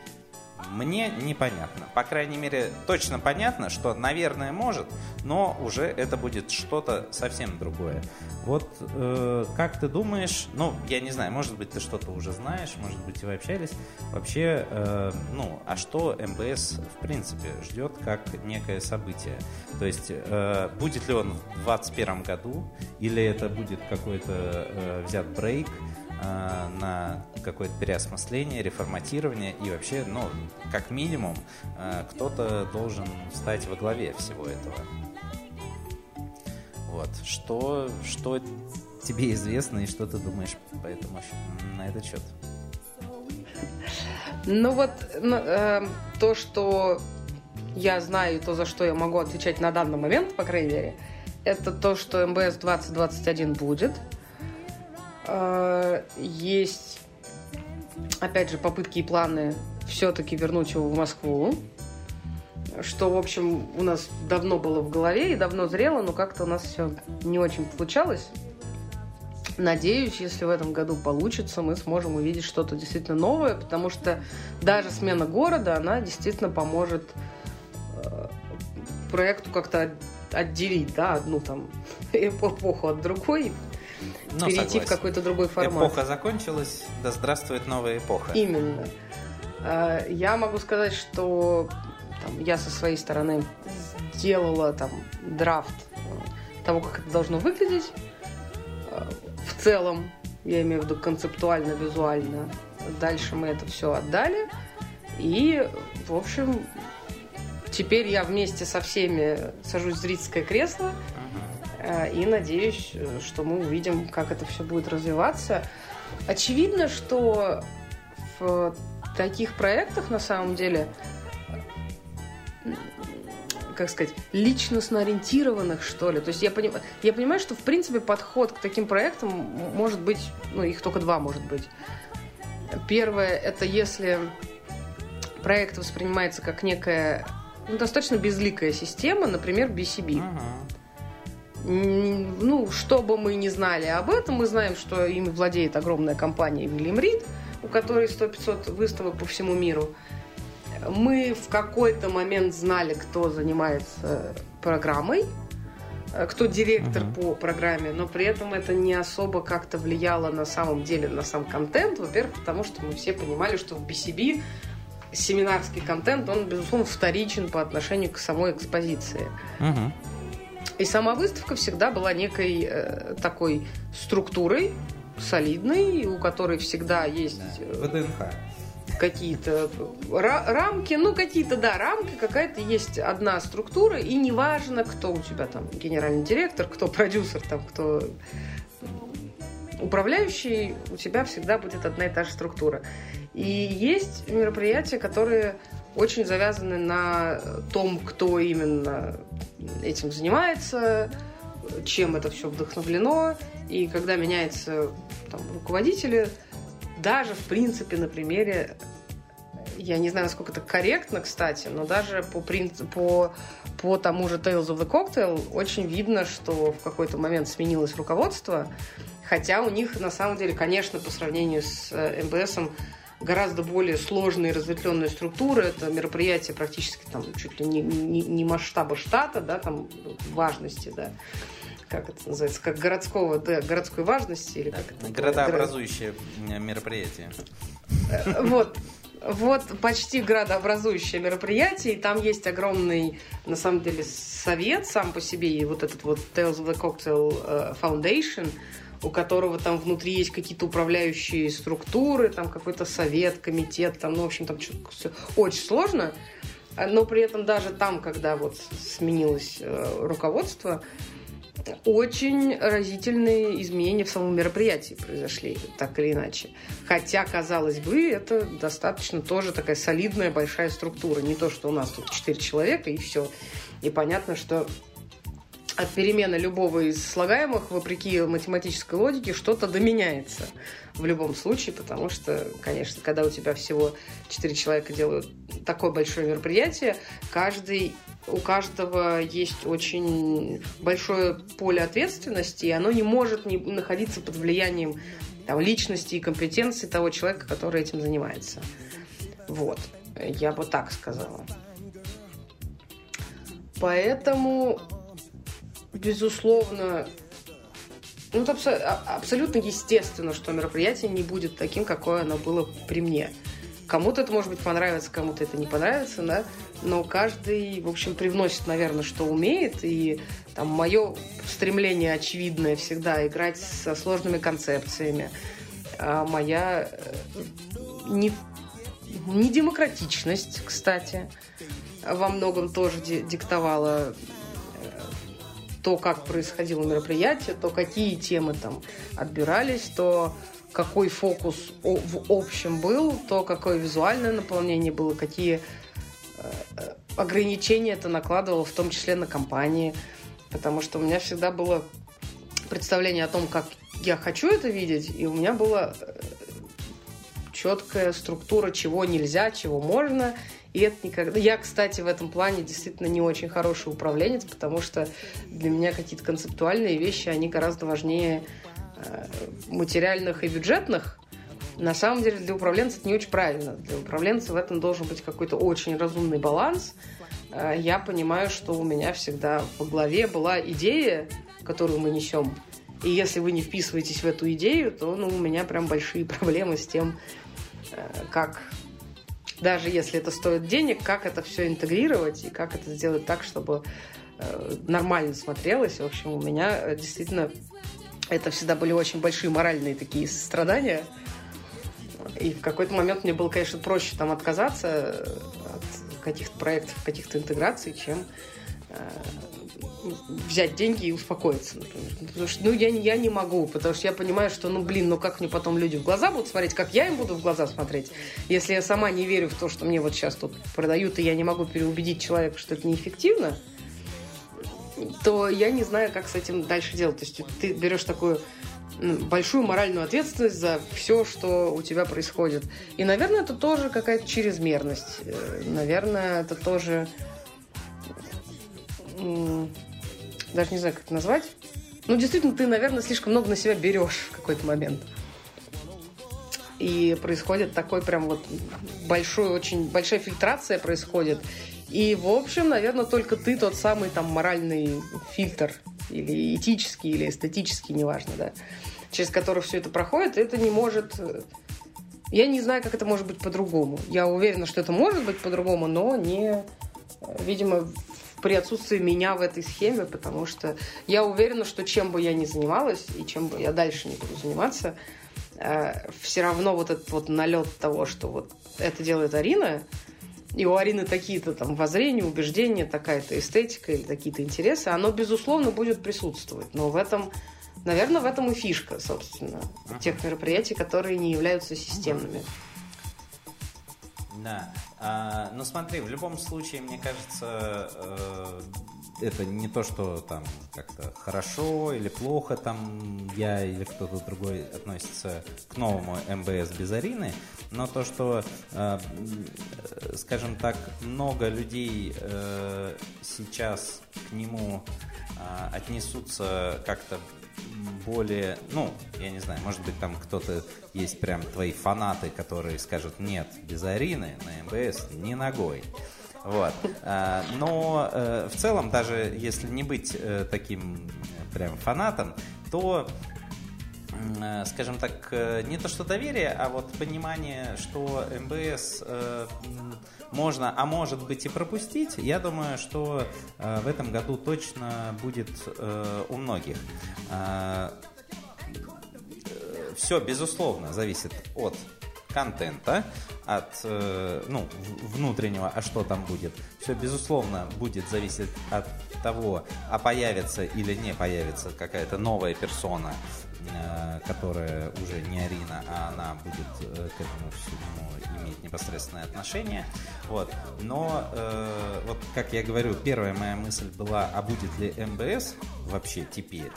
мне непонятно. По крайней мере, точно понятно, что, наверное, может, но уже это будет что-то совсем другое. Вот э, как ты думаешь, ну, я не знаю, может быть, ты что-то уже знаешь, может быть, вы общались. Вообще, э, ну, а что МБС, в принципе, ждет как некое событие? То есть, э, будет ли он в 2021 году, или это будет какой-то э, взят брейк, на какое-то переосмысление, реформатирование и вообще, ну, как минимум, э, кто-то должен стать во главе всего этого. Вот. Что, что тебе известно и что ты думаешь по этому, на этот счет? Ну вот, э, то, что я знаю, то, за что я могу отвечать на данный момент, по крайней мере, это то, что МБС 2021 будет – есть, опять же, попытки и планы все-таки вернуть его в Москву. Что, в общем, у нас давно было в голове и давно зрело, но как-то у нас все не очень получалось. Надеюсь, если в этом году получится, мы сможем увидеть что-то действительно новое, потому что даже смена города, она действительно поможет э, проекту как-то отделить, да, одну там [laughs] эпоху от другой, ну, перейти согласен. в какой-то другой формат. Эпоха закончилась, да здравствует новая эпоха. Именно. А, я могу сказать, что там, я со своей стороны сделала там драфт того, как это должно выглядеть. А, в целом, я имею в виду концептуально, визуально. Дальше мы это все отдали. И, в общем, теперь я вместе со всеми сажусь в зрительское кресло Э, и надеюсь, что мы увидим, как это все будет развиваться. очевидно, что в таких проектах на самом деле как сказать, личностно ориентированных, что ли. То есть я, поним, я понимаю, что, в принципе, подход к таким проектам может быть, ну, их только два может быть. Первое, это если проект воспринимается как некая ну, достаточно безликая система, например, BCB. Uh-huh. Ну, что бы мы ни знали об этом, мы знаем, что им владеет огромная компания William Reed, у которой 100-500 выставок по всему миру мы в какой-то момент знали, кто занимается программой, э, кто директор uh-huh. по программе, но при этом это не особо как-то влияло на самом деле на сам контент. Во-первых, потому что мы все понимали, что в BCB семинарский контент, он, безусловно, вторичен по отношению к самой экспозиции. Uh-huh. И сама выставка всегда была некой э, такой структурой, солидной, у которой всегда есть... Да. ВДНХ какие-то рамки, ну какие-то, да, рамки, какая-то есть одна структура, и неважно, кто у тебя там генеральный директор, кто продюсер, там, кто управляющий, у тебя всегда будет одна и та же структура. И есть мероприятия, которые очень завязаны на том, кто именно этим занимается, чем это все вдохновлено. И когда меняется там, руководители, даже, в принципе, на примере, я не знаю, насколько это корректно, кстати, но даже по, по, по тому же Tales of the Cocktail очень видно, что в какой-то момент сменилось руководство, хотя у них, на самом деле, конечно, по сравнению с э, МБСом, гораздо более сложные разветвленные структуры. Это мероприятие практически там чуть ли не, не, не масштаба штата, да, там важности, да как это называется, как городского, да, городской важности или как это? Городообразующее мероприятие. Э, вот, вот почти градообразующее мероприятие, и там есть огромный, на самом деле, совет сам по себе, и вот этот вот Tales of the Cocktail э, Foundation, у которого там внутри есть какие-то управляющие структуры, там какой-то совет, комитет, там, ну, в общем, там все очень сложно, но при этом даже там, когда вот сменилось э, руководство, очень разительные изменения в самом мероприятии произошли, так или иначе. Хотя, казалось бы, это достаточно тоже такая солидная большая структура. Не то, что у нас тут четыре человека и все. И понятно, что от перемены любого из слагаемых, вопреки математической логике, что-то доменяется в любом случае, потому что, конечно, когда у тебя всего четыре человека делают такое большое мероприятие, каждый у каждого есть очень большое поле ответственности, и оно не может не находиться под влиянием там, личности и компетенции того человека, который этим занимается. Вот. Я бы так сказала. Поэтому, безусловно, ну, это абсо- абсолютно естественно, что мероприятие не будет таким, какое оно было при мне. Кому-то это, может быть, понравится, кому-то это не понравится, да, но каждый, в общем, привносит, наверное, что умеет, и там мое стремление очевидное всегда играть со сложными концепциями, а моя э, не, не демократичность, кстати, во многом тоже диктовала то, как происходило мероприятие, то, какие темы там отбирались, то какой фокус в общем был, то какое визуальное наполнение было, какие э, ограничения это накладывало, в том числе на компании. Потому что у меня всегда было представление о том, как я хочу это видеть, и у меня была э, четкая структура, чего нельзя, чего можно. И это никогда... Я, кстати, в этом плане действительно не очень хороший управленец, потому что для меня какие-то концептуальные вещи, они гораздо важнее Э, материальных и бюджетных, на самом деле для управленца это не очень правильно. Для управленца в этом должен быть какой-то очень разумный баланс. Э, я понимаю, что у меня всегда во главе была идея, которую мы несем. И если вы не вписываетесь в эту идею, то ну, у меня прям большие [laughs] проблемы с тем, э, как даже если это стоит денег, как это все интегрировать и как это сделать так, чтобы нормально смотрелось. В общем, у меня действительно это всегда были очень большие моральные такие страдания. И в какой-то момент мне было, конечно, проще там отказаться от каких-то проектов, каких-то интеграций, чем взять деньги и успокоиться, например. Потому что, ну, я, я не могу, потому что я понимаю, что, ну, блин, ну, как мне потом люди в глаза будут смотреть, как я им буду в глаза смотреть, если я сама не верю в то, что мне вот сейчас тут продают, и я не могу переубедить человека, что это неэффективно, то я не знаю, как с этим дальше делать. То есть ты берешь такую большую моральную ответственность за все, что у тебя происходит. И, наверное, это тоже какая-то чрезмерность. Э, наверное, это тоже... Даже не знаю, как это назвать. Ну, действительно, ты, наверное, слишком много на себя берешь в какой-то момент. И происходит такой прям вот большой, очень большая фильтрация происходит. И, в общем, наверное, только ты тот самый там моральный фильтр или этический, или эстетический, неважно, да, через который все это проходит, это не может... Я не знаю, как это может быть по-другому. Я уверена, что это может быть по-другому, но не, видимо, при отсутствии меня в этой схеме, потому что я уверена, что чем бы я ни занималась и чем бы я дальше не буду заниматься, э, все равно вот этот вот налет того, что вот это делает Арина, и у Арины такие-то там воззрения, убеждения, такая-то эстетика или какие-то интересы, оно, безусловно, будет присутствовать. Но в этом, наверное, в этом и фишка, собственно, тех мероприятий, которые не являются системными. Да. А, ну смотри, в любом случае, мне кажется, э, это не то, что там как-то хорошо или плохо там я или кто-то другой относится к новому МБС без Арины, но то, что, э, скажем так, много людей э, сейчас к нему э, отнесутся как-то более, ну, я не знаю, может быть, там кто-то есть прям твои фанаты, которые скажут, нет, без Арины на МБС ни ногой. Вот. А, но э, в целом, даже если не быть э, таким прям фанатом, то скажем так, не то что доверие, а вот понимание, что МБС можно, а может быть и пропустить, я думаю, что в этом году точно будет у многих. Все, безусловно, зависит от контента, от э, ну, внутреннего, а что там будет. Все, безусловно, будет зависеть от того, а появится или не появится какая-то новая персона, э, которая уже не Арина, а она будет э, к этому всему иметь непосредственное отношение. Вот. Но, э, вот как я говорю, первая моя мысль была, а будет ли МБС вообще теперь?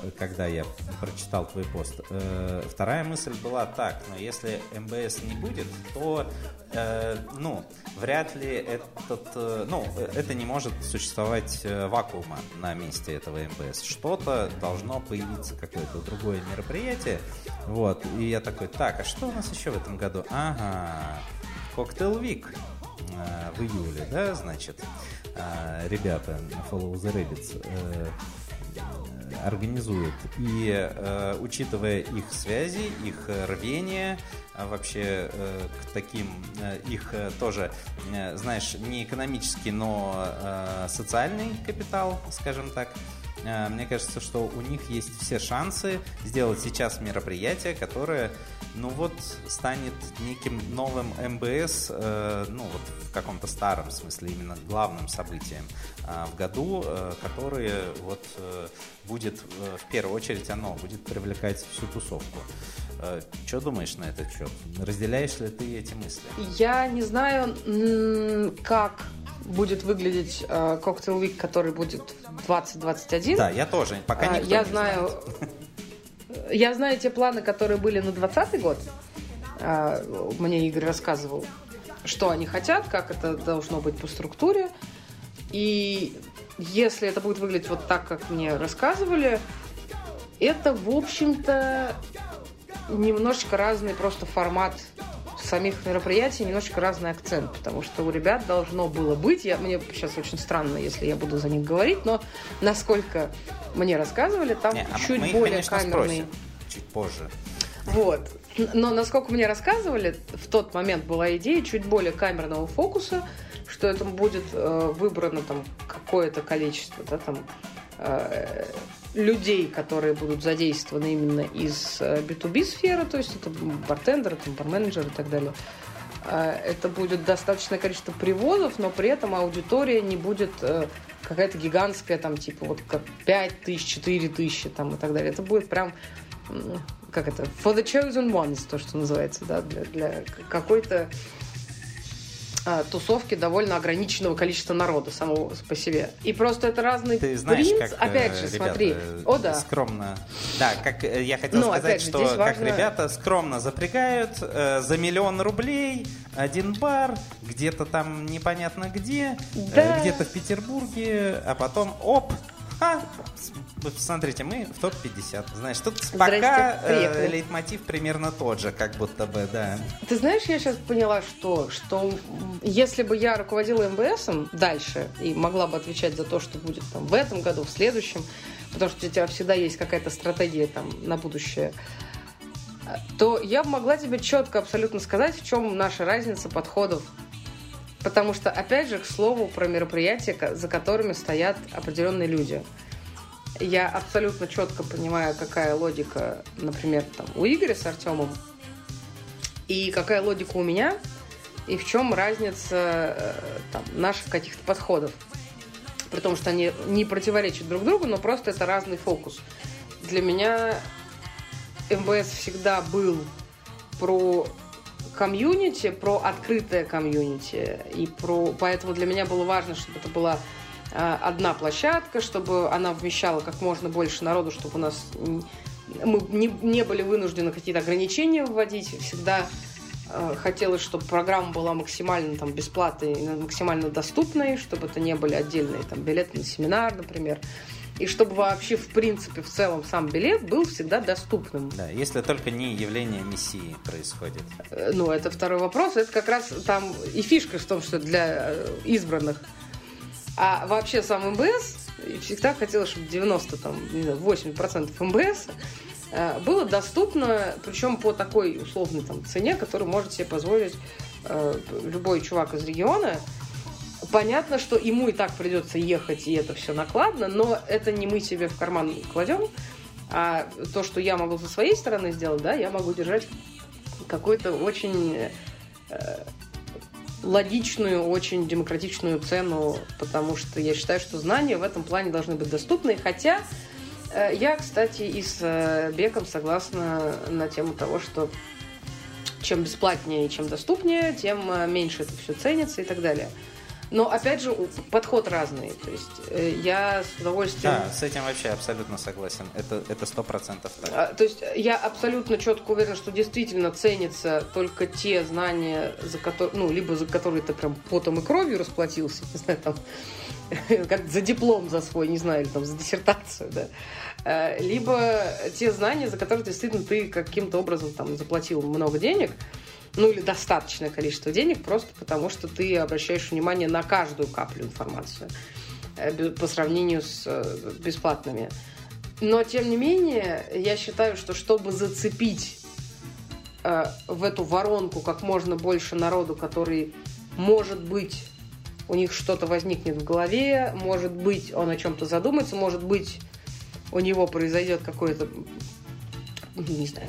Э, когда я прочитал твой пост. Э, вторая мысль была так, но если МБС не будет, то э, ну, вряд ли этот, ну, это не может существовать вакуума на месте этого МБС. Что-то должно появиться, какое-то другое мероприятие. Вот, и я такой, так, а что у нас еще в этом году? Ага, Коктейл Вик в июле, да, значит, ребята, Follow the Rabbits, организует. И э, учитывая их связи, их рвение, а вообще э, к таким э, их э, тоже, э, знаешь, не экономический, но э, социальный капитал, скажем так, э, мне кажется, что у них есть все шансы сделать сейчас мероприятие, которое ну вот станет неким новым МБС, э, ну вот в каком-то старом смысле именно главным событием э, в году, э, которое вот э, будет э, в первую очередь оно будет привлекать всю тусовку. Э, что думаешь на этот счет? Разделяешь ли ты эти мысли? Я не знаю, как будет выглядеть э, Cocktail Week, который будет 2021. Да, я тоже, пока никто Я не знаю, знает. Я знаю те планы, которые были на 2020 год. А, мне Игорь рассказывал, что они хотят, как это должно быть по структуре. И если это будет выглядеть вот так, как мне рассказывали, это, в общем-то, немножечко разный просто формат самих мероприятий, немножечко разный акцент, потому что у ребят должно было быть, я, мне сейчас очень странно, если я буду за них говорить, но насколько мне рассказывали, там Не, а чуть мы более их, конечно, камерный... Спросим, чуть позже. Вот. Но насколько мне рассказывали, в тот момент была идея чуть более камерного фокуса, что это будет э, выбрано там какое-то количество, да, там э, людей, которые будут задействованы именно из B2B э, сферы, то есть это бартендеры, там, барменеджеры и так далее. э, это будет достаточное количество привозов, но при этом аудитория не будет э, какая-то гигантская, там, типа, вот как 5 тысяч, 4 тысячи, там, и так далее. Это будет прям, как это, for the chosen ones, то, что называется, да, для, для какой-то а, тусовки довольно ограниченного количества народа самого по себе. И просто это разный Ты знаешь, принц. как, опять э, же, ребята, смотри. О, да. Скромно. Да, как э, я хотел Ну, сказать, опять же, что как важно- ребята скромно запрягают э, за миллион рублей один бар, где-то там непонятно где, э, Да. где-то в Петербурге, а потом оп, ха, смотрите, мы в топ-50. Знаешь, тут пока э, лейтмотив примерно тот же, как будто бы, да. Ты знаешь, я сейчас поняла, что, что если бы я руководила МБСом дальше и могла бы отвечать за то, что будет там в этом году, в следующем, потому что у тебя всегда есть какая-то стратегия там на будущее, то я бы могла тебе четко абсолютно сказать, в чем наша разница подходов. Потому что, опять же, к слову про мероприятия, за которыми стоят определенные люди. Я абсолютно четко понимаю, какая логика, например, там, у Игоря с Артемом, и какая логика у меня, и в чем разница э, там, наших каких-то подходов. При том, что они не противоречат друг другу, но просто это разный фокус. Для меня МБС всегда был про комьюнити, про открытое комьюнити. И про... Поэтому для меня было важно, чтобы это была э, одна площадка, чтобы она вмещала как можно больше народу, чтобы у нас мы не, не были вынуждены какие-то ограничения вводить. Всегда э, хотелось, чтобы программа была максимально там, бесплатной, максимально доступной, чтобы это не были отдельные там, билеты на семинар, например. И чтобы вообще, в принципе, в целом сам билет был всегда доступным. Да, если только не явление мессии происходит. Э, Ну, это второй вопрос. Это как раз там и фишка в том, что для э, избранных. А вообще сам МБС, всегда хотела, чтобы 90, там, не знаю, 8% МБС э, было доступно, причем по такой условной там, цене, которую может себе позволить любой чувак из региона. Понятно, что ему и так придется ехать, и это все накладно, но это не мы себе в карман кладем, а то, что я могу со своей стороны сделать, да, я могу держать какую-то очень э, логичную, очень демократичную цену, потому что я считаю, что знания в этом плане должны быть доступны. Хотя э, я, кстати, и с э, Беком согласна на тему того, что чем бесплатнее и чем доступнее, тем э, меньше это все ценится и так далее. Но, опять же, подход разный. То есть э, я с удовольствием... Да, с этим вообще абсолютно согласен. Это это сто процентов так. А, То есть я абсолютно четко уверена, что действительно ценятся только те знания, за которые, ну, либо за которые ты прям потом и кровью расплатился, [laughs] не знаю, там, [laughs] как за диплом за свой, не знаю, или там за диссертацию, да, Э, либо те знания, за которые действительно ты каким-то образом там заплатил много денег, ну или достаточное количество денег, просто потому что ты обращаешь внимание на каждую каплю информации э, по сравнению с э, бесплатными. Но, тем не менее, я считаю, что чтобы зацепить э, в эту воронку как можно больше народу, который, может быть, у них что-то возникнет в голове, может быть, он о чем-то задумается, может быть, у него произойдет какой-то не знаю,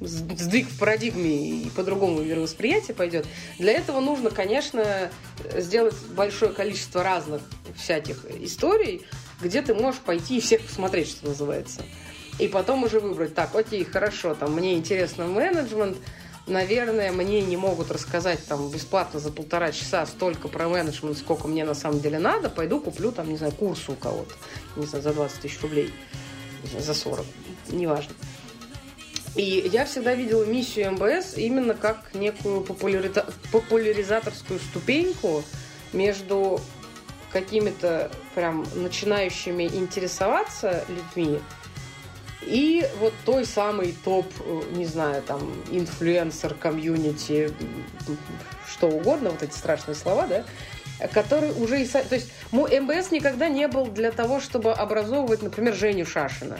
сдвиг в парадигме и по-другому мировосприятие пойдет. Для этого нужно, конечно, сделать большое количество разных всяких историй, где ты можешь пойти и всех посмотреть, что называется. И потом уже выбрать, так, окей, хорошо, там, мне интересно менеджмент, наверное, мне не могут рассказать там бесплатно за полтора часа столько про менеджмент, сколько мне на самом деле надо, пойду куплю там, не знаю, курс у кого-то, не знаю, за 20 тысяч рублей, за 40, неважно. И я всегда видела миссию МБС именно как некую популярита- популяризаторскую ступеньку между какими-то прям начинающими интересоваться людьми и вот той самой топ, не знаю, там, инфлюенсер, комьюнити, что угодно, вот эти страшные слова, да, который уже То есть МБС никогда не был для того, чтобы образовывать, например, Женю Шашина.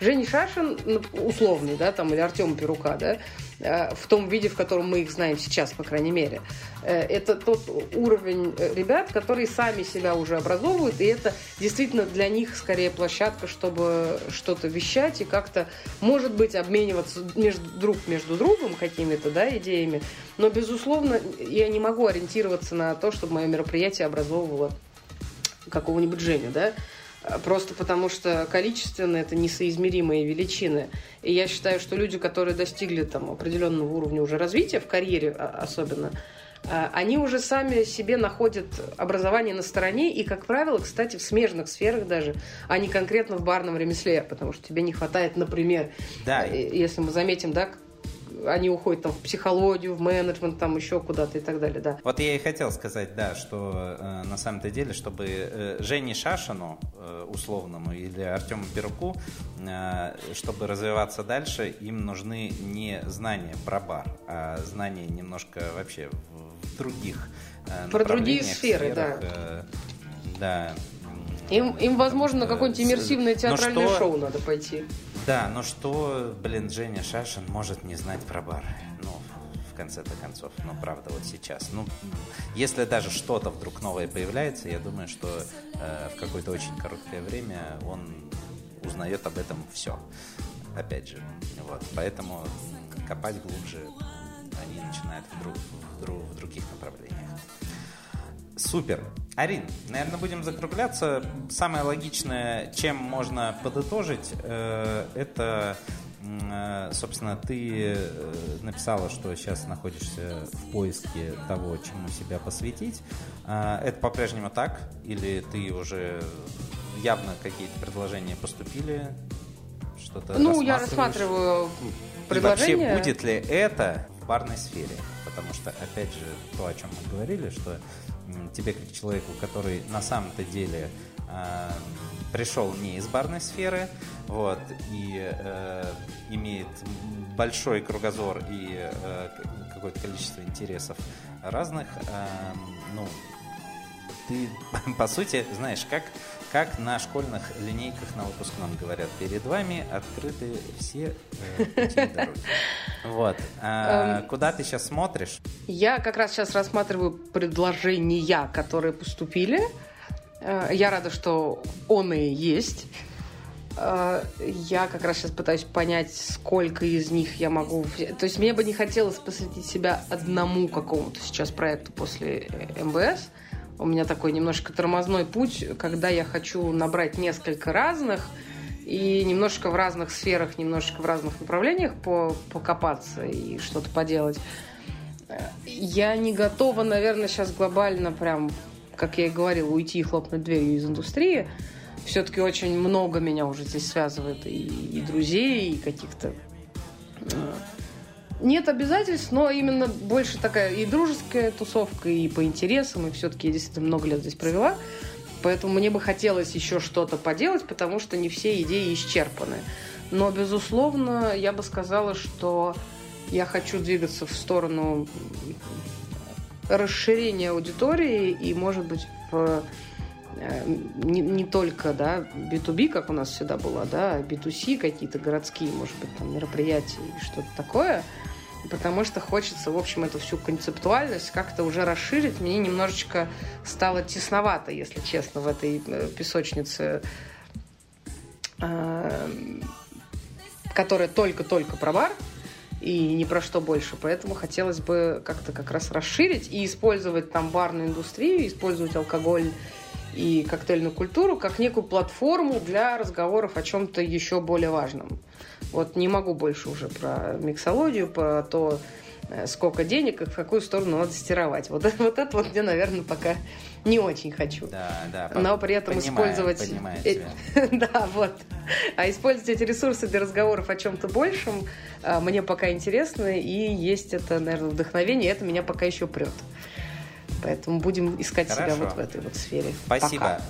Женя Шашин, ну, условный, да, там, или Артем Перука, да, э, в том виде, в котором мы их знаем сейчас, по крайней мере. Э, это тот уровень э, ребят, которые сами себя уже образовывают, и это действительно для них скорее площадка, чтобы что-то вещать и как-то, может быть, обмениваться между, друг между другом какими-то да, идеями. Но, безусловно, я не могу ориентироваться на то, чтобы мое мероприятие образовывало какого-нибудь Женю, да, просто потому что количественно это несоизмеримые величины. И я считаю, что люди, которые достигли там определенного уровня уже развития, в карьере а, особенно, а, они уже сами себе находят образование на стороне, и, как правило, кстати, в смежных сферах даже, а не конкретно в барном ремесле, потому что тебе не хватает, например, да. Э, если мы заметим, да, они уходят там в психологию, в менеджмент, там еще куда-то и так далее, да. Вот я и хотел сказать, да, что э, на самом-то деле, чтобы э, Жене Шашину, э, условному, или Артему Беруку, э, чтобы развиваться дальше, им нужны не знания про бар, а знания немножко вообще в, в других э, Про другие сферы, сферах, да. Э, да. Им, им, возможно, на какое-нибудь иммерсивное театральное что... шоу надо пойти. Да, но что, блин, Женя Шашин может не знать про бар? Ну, в конце-то концов, ну, правда, вот сейчас. Ну, если даже что-то вдруг новое появляется, я думаю, что э, в какое-то очень короткое время он узнает об этом все. Опять же, вот, поэтому копать глубже они начинают в, друг, в, друг, в других направлениях. Супер. Арин, наверное, будем закругляться. Самое логичное, чем можно подытожить, э, это, э, собственно, ты э, написала, что сейчас находишься в поиске того, чему себя посвятить. Это по-прежнему так? Или ты уже явно какие-то предложения поступили? Что-то Ну, я рассматриваю предложения. И вообще, будет ли это в барной сфере? Потому что, опять же, то, о чем мы говорили, что тебе как человеку, который на самом-то деле э, пришел не из барной сферы, вот, и э, имеет большой кругозор и э, какое-то количество интересов разных, э, ну, ты, [laughs] по сути, знаешь, как, как на школьных линейках на выпускном говорят, перед вами открыты все э, дороги. [laughs] Вот. А, эм, куда ты сейчас смотришь? Я как раз сейчас рассматриваю предложения, которые поступили. Э, я рада, что он и есть. Э, я как раз сейчас пытаюсь понять, сколько из них я могу... То есть мне бы не хотелось посвятить себя одному какому-то сейчас проекту после МБС. У меня такой немножко тормозной путь, когда я хочу набрать несколько разных и немножко в разных сферах, немножечко в разных направлениях по, покопаться и что-то поделать. Я не готова, наверное, сейчас глобально прям, как я и говорила, уйти и хлопнуть дверью из индустрии. Все-таки очень много меня уже здесь связывает и, и друзей, и каких-то э, нет обязательств, но именно больше такая и дружеская тусовка, и по интересам, и все-таки я действительно много лет здесь провела. Поэтому мне бы хотелось еще что-то поделать, потому что не все идеи исчерпаны. Но, безусловно, я бы сказала, что я хочу двигаться в сторону расширения аудитории и, может быть, в не, не только да, B2B, как у нас всегда было, да, а B2C, какие-то городские, может быть, там, мероприятия и что-то такое – потому что хочется, в общем, эту всю концептуальность как-то уже расширить. Мне немножечко стало тесновато, если честно, в этой э, песочнице, э, которая только-только про бар и ни про что больше. Поэтому хотелось бы как-то как раз расширить и использовать там барную индустрию, использовать алкоголь и коктейльную культуру как некую платформу для разговоров о чем-то еще более важном. Вот не могу больше уже про миксологию, про то, э, сколько денег и в какую сторону надо стирать. Вот, [laughs] вот это вот мне, наверное, пока не очень хочу. Да, да. Но при этом понимаю, использовать... Понимаю [laughs] да, вот. А использовать эти ресурсы для разговоров о чем-то большем э, мне пока интересно, и есть это, наверное, вдохновение, и это меня пока еще прет. Поэтому будем искать Хорошо. себя вот в этой вот сфере. Спасибо. Пока.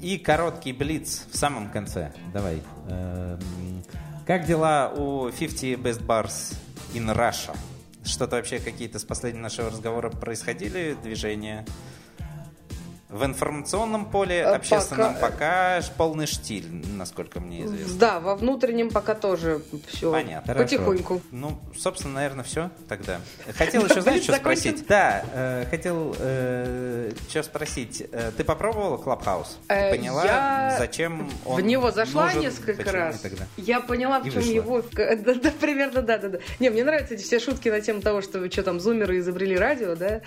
И короткий блиц в самом конце. Давай. Эм, как дела у 50 Best Bars in Russia? Что-то вообще какие-то с последнего нашего разговора происходили движения? В информационном поле А, общественном пока- пока, полный штиль, насколько мне известно. Да, во внутреннем пока тоже все Понятно. потихоньку. Ну, собственно, наверное, все тогда. Хотел еще, [laughs] знаешь, что спросить? Да, э, хотел что спросить. Э, ты попробовала Клабхаус? Э, Поняла, зачем он в него зашла несколько раз. Я поняла, в чем его. [laughs] Да, примерно, да, да, да. Не, мне нравятся эти все шутки на тему того, что что там зумеры изобрели радио, да.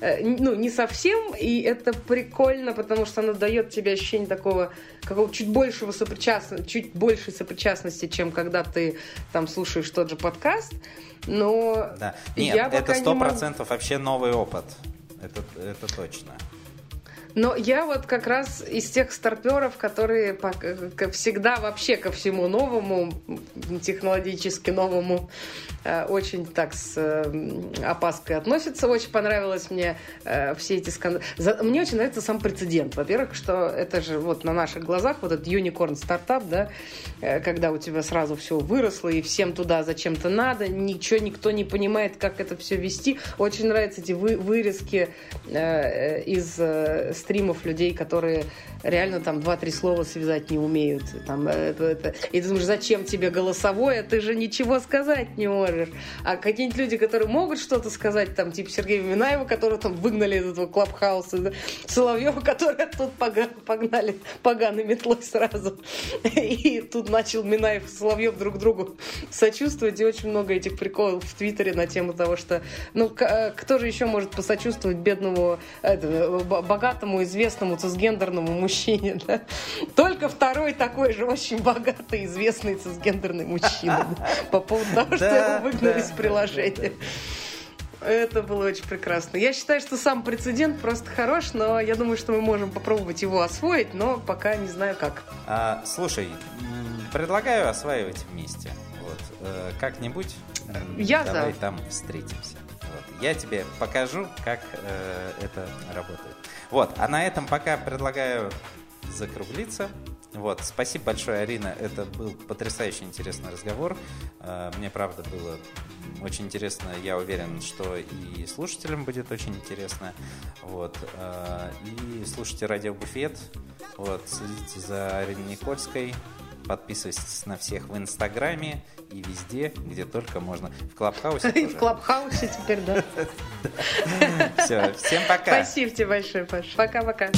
Э, Ну, не совсем, и это прикольно, потому что оно дает тебе ощущение такого какого чуть большего сопричастности, чуть большей сопричастности, чем когда ты там слушаешь тот же подкаст. Но Да. я Нет, пока это не сто могу. процентов вообще новый опыт. Это, это точно. Но я вот как раз из тех старперов, которые всегда вообще ко всему новому, технологически новому, э, очень так с э, опаской относятся. Очень понравилось мне э, все эти скандалы. Мне очень нравится сам прецедент. Во-первых, что это же вот на наших глазах вот этот юникорн стартап, да, когда у тебя сразу все выросло и всем туда зачем-то надо, ничего никто не понимает, как это все вести. Очень нравятся эти вы- вырезки из стримов людей, которые реально там два-три слова связать не умеют. Там, э, это, это. И ты думаешь, зачем тебе голосовое? Ты же ничего сказать не можешь. А какие-нибудь люди, которые могут что-то сказать, там, типа Сергея Минаева, которого там выгнали из этого клабхауса, да, Соловьева, который тут погнали поганой метлой сразу. [laughs] И тут начал Минаев и Соловьев друг другу сочувствовать. И очень много этих приколов в Твиттере на тему того, что ну э, кто же еще может посочувствовать бедному, это, б- богатому, известному цисгендерному мужчине, [laughs] да? Только второй такой же очень богатый, известный цисгендерный мужчина да, по поводу того, что его выгнали из приложения. Это было очень прекрасно. Я считаю, что сам прецедент просто хорош, но я думаю, что мы можем попробовать его освоить, но пока не знаю как. А, слушай, предлагаю осваивать вместе. Вот, э, как-нибудь Я за. давай там встретимся. Вот, я тебе покажу, как э, это работает. Вот, а на этом пока предлагаю закруглиться. Вот, спасибо большое, Арина. Это был потрясающе интересный разговор. Э, Мне, правда, было очень интересно. Я уверен, что и слушателям будет очень интересно. Вот. э, И слушайте радио Буфет. Вот, следите за Ариной Никольской. Подписывайтесь на всех в Инстаграме и везде, где только можно. В Клабхаусе [laughs] И в. Клабхаусе теперь, да. [laughs] Все, всем пока. Спасибо тебе большое, Паш. Пока-пока.